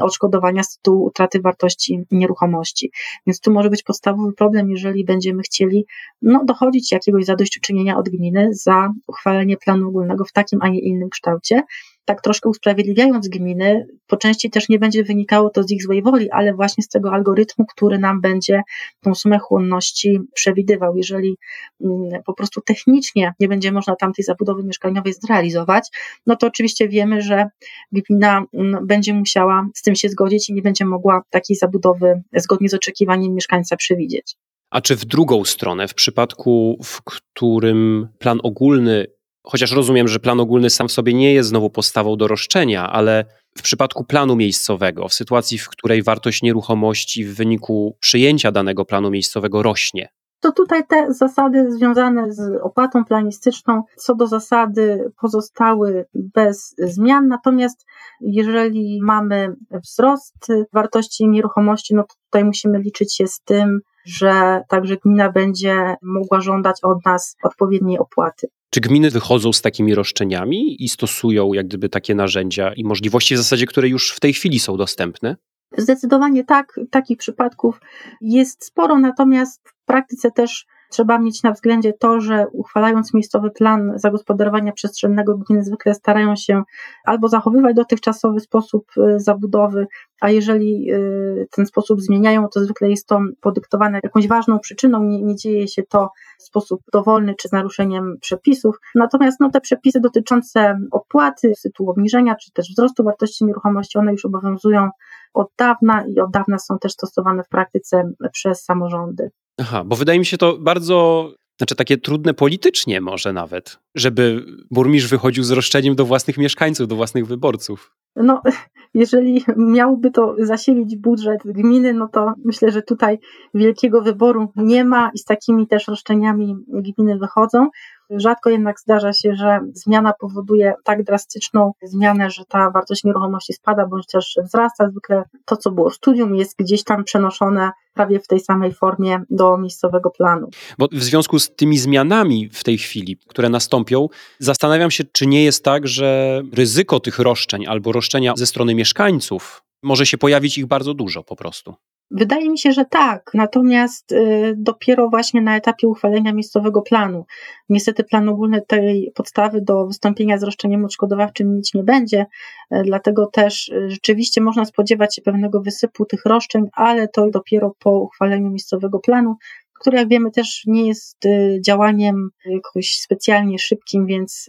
odszkodowania z tytułu utraty wartości nieruchomości. Więc tu może być podstawowy problem, jeżeli będziemy chcieli no, dochodzić jakiegoś zadośćuczynienia od gminy za uchwalenie planu ogólnego w takim, a nie innym kształcie tak troszkę usprawiedliwiając gminy, po części też nie będzie wynikało to z ich złej woli, ale właśnie z tego algorytmu, który nam będzie tą sumę chłonności przewidywał. Jeżeli mm, po prostu technicznie nie będzie można tamtej zabudowy mieszkaniowej zrealizować, no to oczywiście wiemy, że gmina mm, będzie musiała z tym się zgodzić i nie będzie mogła takiej zabudowy zgodnie z oczekiwaniem mieszkańca przewidzieć. A czy w drugą stronę, w przypadku, w którym plan ogólny Chociaż rozumiem, że plan ogólny sam w sobie nie jest znowu postawą do roszczenia, ale w przypadku planu miejscowego, w sytuacji, w której wartość nieruchomości w wyniku przyjęcia danego planu miejscowego rośnie, to tutaj te zasady związane z opłatą planistyczną co do zasady pozostały bez zmian, natomiast jeżeli mamy wzrost wartości nieruchomości, no to tutaj musimy liczyć się z tym, że także gmina będzie mogła żądać od nas odpowiedniej opłaty. Czy gminy wychodzą z takimi roszczeniami i stosują jak gdyby takie narzędzia i możliwości w zasadzie, które już w tej chwili są dostępne? Zdecydowanie tak, takich przypadków jest sporo, natomiast w praktyce też trzeba mieć na względzie to, że uchwalając miejscowy plan zagospodarowania przestrzennego, gminy zwykle starają się albo zachowywać dotychczasowy sposób y, zabudowy, a jeżeli y, ten sposób zmieniają, to zwykle jest to podyktowane jakąś ważną przyczyną, nie, nie dzieje się to w sposób dowolny czy z naruszeniem przepisów. Natomiast no, te przepisy dotyczące opłaty z tytułu obniżenia czy też wzrostu wartości nieruchomości, one już obowiązują od dawna i od dawna są też stosowane w praktyce przez samorządy. Aha, bo wydaje mi się to bardzo, znaczy takie trudne politycznie może nawet, żeby burmistrz wychodził z roszczeniem do własnych mieszkańców, do własnych wyborców. No, jeżeli miałby to zasilić budżet gminy, no to myślę, że tutaj wielkiego wyboru nie ma i z takimi też roszczeniami gminy wychodzą. Rzadko jednak zdarza się, że zmiana powoduje tak drastyczną zmianę, że ta wartość nieruchomości spada bądź też wzrasta. Zwykle to, co było w studium, jest gdzieś tam przenoszone prawie w tej samej formie do miejscowego planu. Bo w związku z tymi zmianami w tej chwili, które nastąpią, zastanawiam się, czy nie jest tak, że ryzyko tych roszczeń albo roszczenia ze strony mieszkańców może się pojawić ich bardzo dużo po prostu. Wydaje mi się, że tak, natomiast y, dopiero właśnie na etapie uchwalenia miejscowego planu. Niestety plan ogólny tej podstawy do wystąpienia z roszczeniem odszkodowawczym mieć nie będzie, y, dlatego też y, rzeczywiście można spodziewać się pewnego wysypu tych roszczeń, ale to dopiero po uchwaleniu miejscowego planu, który jak wiemy też nie jest działaniem jakoś specjalnie szybkim, więc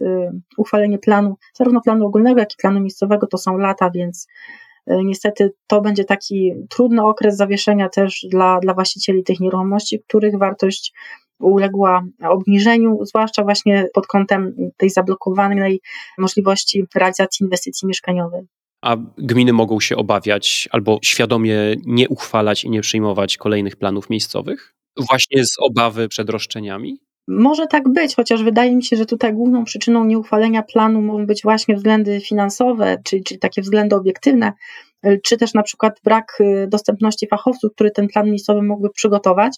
uchwalenie planu, zarówno planu ogólnego, jak i planu miejscowego to są lata, więc niestety to będzie taki trudny okres zawieszenia też dla, dla właścicieli tych nieruchomości, których wartość uległa obniżeniu, zwłaszcza właśnie pod kątem tej zablokowanej możliwości realizacji inwestycji mieszkaniowej. A gminy mogą się obawiać albo świadomie nie uchwalać i nie przyjmować kolejnych planów miejscowych? Właśnie z obawy przed roszczeniami? Może tak być, chociaż wydaje mi się, że tutaj główną przyczyną nieuchwalenia planu mogą być właśnie względy finansowe, czy, czy takie względy obiektywne, czy też na przykład brak y, dostępności fachowców, który ten plan miejscowy mógłby przygotować.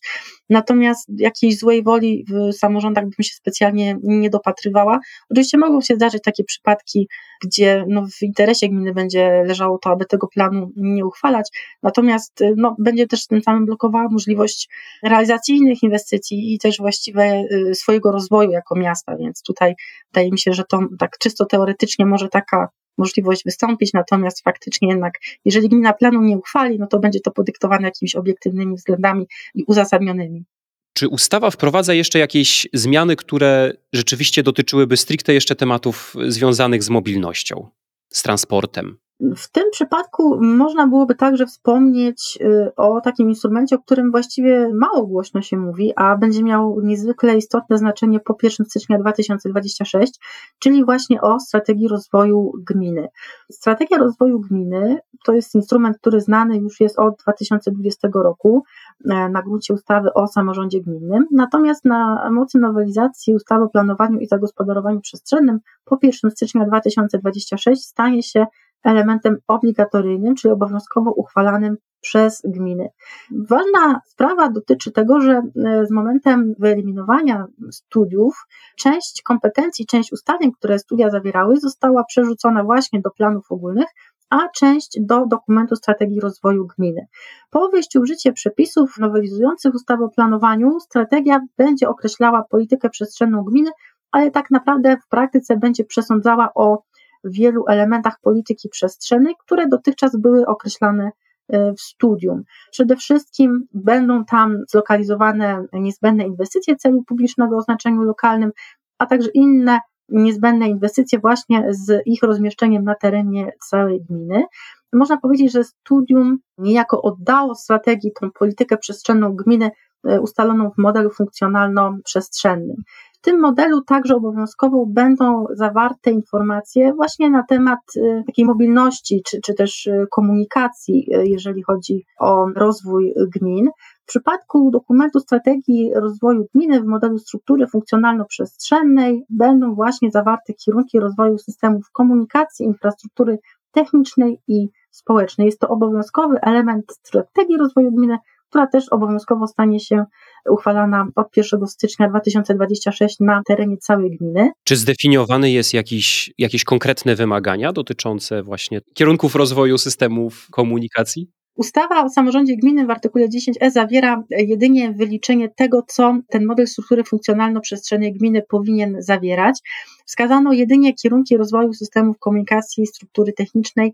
Natomiast jakiejś złej woli w samorządach bym się specjalnie nie dopatrywała. Oczywiście mogą się zdarzyć takie przypadki, gdzie no, w interesie gminy będzie leżało to, aby tego planu nie uchwalać, natomiast y, no, będzie też tym samym blokowała możliwość realizacji innych inwestycji i też właściwe y, swojego rozwoju jako miasta, więc tutaj wydaje mi się, że to tak czysto teoretycznie może taka możliwość wystąpić, natomiast faktycznie jednak, jeżeli gmina planu nie uchwali, no to będzie to podyktowane jakimiś obiektywnymi względami i uzasadnionymi. Czy ustawa wprowadza jeszcze jakieś zmiany, które rzeczywiście dotyczyłyby stricte jeszcze tematów związanych z mobilnością, z transportem? W tym przypadku można byłoby także wspomnieć y, o takim instrumencie, o którym właściwie mało głośno się mówi, a będzie miał niezwykle istotne znaczenie po 1 stycznia 2026, czyli właśnie o strategii rozwoju gminy. Strategia rozwoju gminy to jest instrument, który znany już jest od 2020 roku e, na gruncie ustawy o samorządzie gminnym, natomiast na mocy nowelizacji ustawy o planowaniu i zagospodarowaniu przestrzennym po 1 stycznia 2026 stanie się elementem obligatoryjnym, czyli obowiązkowo uchwalanym przez gminy. Ważna sprawa dotyczy tego, że e, z momentem wyeliminowania studiów część kompetencji, część ustaleń, które studia zawierały, została przerzucona właśnie do planów ogólnych, a część do dokumentu strategii rozwoju gminy. Po wejściu w życie przepisów nowelizujących ustawę o planowaniu, strategia będzie określała politykę przestrzenną gminy, ale tak naprawdę w praktyce będzie przesądzała o wielu elementach polityki przestrzennej, które dotychczas były określane e, w studium. Przede wszystkim będą tam zlokalizowane niezbędne inwestycje celu publicznego o znaczeniu lokalnym, a także inne niezbędne inwestycje właśnie z ich rozmieszczeniem na terenie całej gminy. Można powiedzieć, że studium niejako oddało strategii tą politykę przestrzenną gminy e, ustaloną w modelu funkcjonalno-przestrzennym. W tym modelu także obowiązkowo będą zawarte informacje właśnie na temat e, takiej mobilności czy, czy też e, komunikacji, jeżeli chodzi o rozwój gmin. W przypadku dokumentu strategii rozwoju gminy w modelu struktury funkcjonalno-przestrzennej będą właśnie zawarte kierunki rozwoju systemów komunikacji, infrastruktury technicznej i społecznej. Jest to obowiązkowy element strategii rozwoju gminy, która też obowiązkowo stanie się uchwalana od 1 stycznia 2026 na terenie całej gminy. Czy zdefiniowane jest jakiś, jakieś konkretne wymagania dotyczące właśnie kierunków rozwoju systemów komunikacji? Ustawa o samorządzie gminy w artykule 10e zawiera jedynie wyliczenie tego, co ten model struktury funkcjonalno-przestrzennej gminy powinien zawierać. Wskazano jedynie kierunki rozwoju systemów komunikacji, struktury technicznej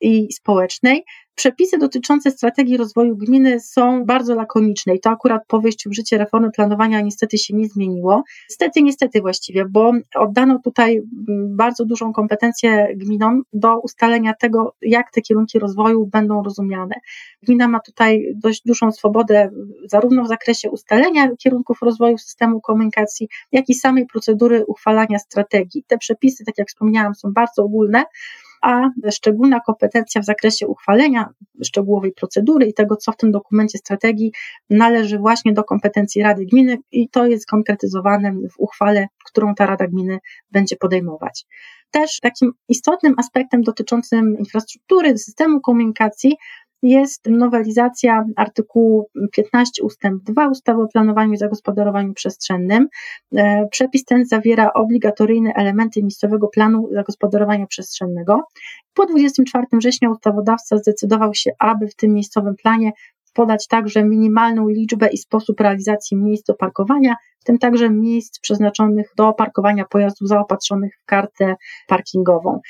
i społecznej. Przepisy dotyczące strategii rozwoju gminy są bardzo lakoniczne i to akurat po wejściu w życie reformy planowania niestety się nie zmieniło. Niestety, niestety właściwie, bo oddano tutaj mm, bardzo dużą kompetencję gminom do ustalenia tego, jak te kierunki rozwoju będą rozumiane. Gmina ma tutaj dość dużą swobodę zarówno w zakresie ustalenia kierunków rozwoju systemu komunikacji, jak i samej procedury uchwalania strategii. Te przepisy, tak jak wspomniałam, są bardzo ogólne a szczególna kompetencja w zakresie uchwalenia szczegółowej procedury i tego, co w tym dokumencie strategii należy właśnie do kompetencji Rady Gminy i to jest konkretyzowane w uchwale, którą ta Rada Gminy będzie podejmować. Też takim istotnym aspektem dotyczącym infrastruktury, systemu komunikacji jest nowelizacja artykułu 15 ustęp 2 ustawy o planowaniu i zagospodarowaniu przestrzennym. E, przepis ten zawiera obligatoryjne elementy miejscowego planu zagospodarowania przestrzennego. Po 24 września ustawodawca zdecydował się, aby w tym miejscowym planie podać także minimalną liczbę i sposób realizacji miejsc do parkowania, w tym także miejsc przeznaczonych do parkowania pojazdów zaopatrzonych w kartę parkingową.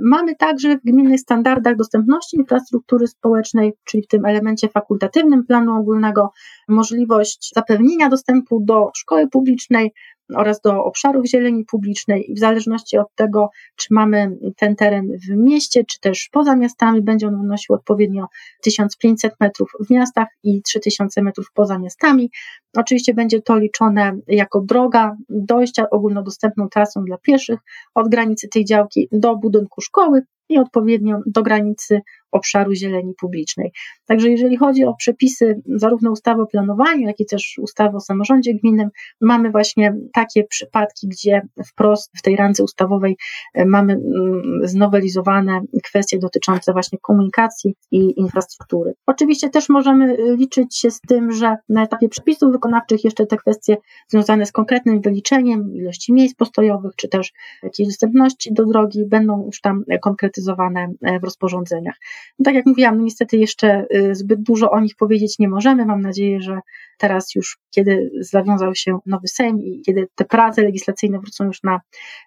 Mamy także w gminnych standardach dostępności infrastruktury społecznej, czyli w tym elemencie fakultatywnym planu ogólnego, możliwość zapewnienia dostępu do szkoły publicznej, oraz do obszarów zieleni publicznej i w zależności od tego, czy mamy ten teren w mieście, czy też poza miastami, będzie on wynosił odpowiednio 1500 metrów w miastach i 3000 metrów poza miastami. Oczywiście będzie to liczone jako droga dojścia ogólnodostępną trasą dla pieszych od granicy tej działki do budynku szkoły i odpowiednio do granicy obszaru zieleni publicznej. Także jeżeli chodzi o przepisy zarówno ustawy o planowaniu, jak i też ustawy o samorządzie gminnym, mamy właśnie takie przypadki, gdzie wprost w tej randze ustawowej e, mamy mm, znowelizowane kwestie dotyczące właśnie komunikacji i infrastruktury. Oczywiście też możemy liczyć się z tym, że na etapie przepisów wykonawczych jeszcze te kwestie związane z konkretnym wyliczeniem ilości miejsc postojowych, czy też jakiejś dostępności do drogi będą już tam konkretyzowane e, w rozporządzeniach. No tak jak mówiłam, no niestety jeszcze y, zbyt dużo o nich powiedzieć nie możemy. Mam nadzieję, że teraz już, kiedy zawiązał się nowy Sejm i kiedy te prace legislacyjne wrócą już na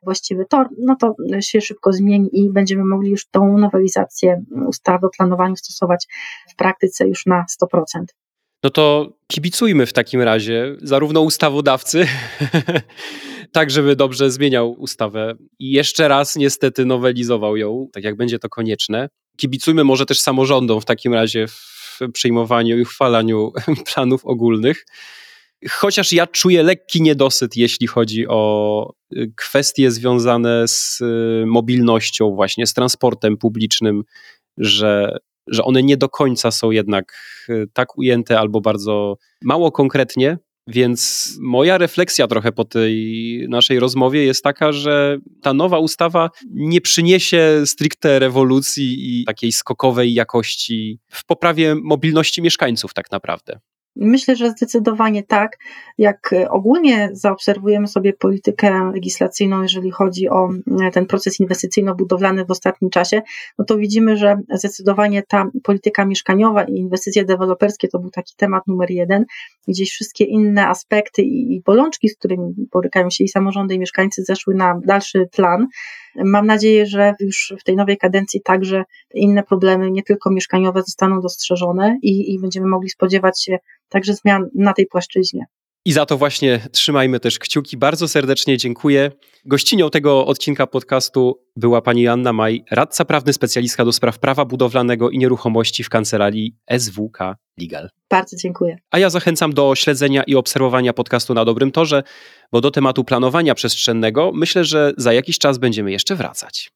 właściwy tor, no to się szybko zmieni i będziemy mogli już tą nowelizację ustawy o planowaniu stosować w praktyce już na 100%. No to kibicujmy w takim razie zarówno ustawodawcy, tak żeby dobrze zmieniał ustawę i jeszcze raz niestety nowelizował ją, tak jak będzie to konieczne. Kibicujmy może też samorządom w takim razie w przyjmowaniu i uchwalaniu planów ogólnych. Chociaż ja czuję lekki niedosyt, jeśli chodzi o y, kwestie związane z y, mobilnością, właśnie z transportem publicznym, że że one nie do końca są jednak y, tak ujęte albo bardzo mało konkretnie Więc moja refleksja trochę po tej naszej rozmowie jest taka, że ta nowa ustawa nie przyniesie stricte rewolucji i takiej skokowej jakości w poprawie mobilności mieszkańców, tak naprawdę. Myślę, że zdecydowanie tak. Jak ogólnie zaobserwujemy sobie politykę legislacyjną, jeżeli chodzi o e, ten proces inwestycyjno-budowlany w ostatnim czasie, no to widzimy, że zdecydowanie ta polityka mieszkaniowa i inwestycje deweloperskie to był taki temat numer jeden. Gdzieś wszystkie inne aspekty i bolączki, z którymi borykają się i samorządy, i mieszkańcy, zeszły na dalszy plan. Mam nadzieję, że już w tej nowej kadencji także inne problemy, nie tylko mieszkaniowe, zostaną dostrzeżone i, i będziemy mogli spodziewać się także zmian na tej płaszczyźnie. I za to właśnie trzymajmy też kciuki. Bardzo serdecznie dziękuję. Gościnią tego odcinka podcastu była pani Joanna Maj, radca prawny, specjalistka do spraw prawa budowlanego i nieruchomości w kancelarii SWK Legal. Bardzo dziękuję. A ja zachęcam do śledzenia i obserwowania podcastu na dobrym torze, bo do tematu planowania przestrzennego myślę, że za jakiś czas będziemy jeszcze wracać.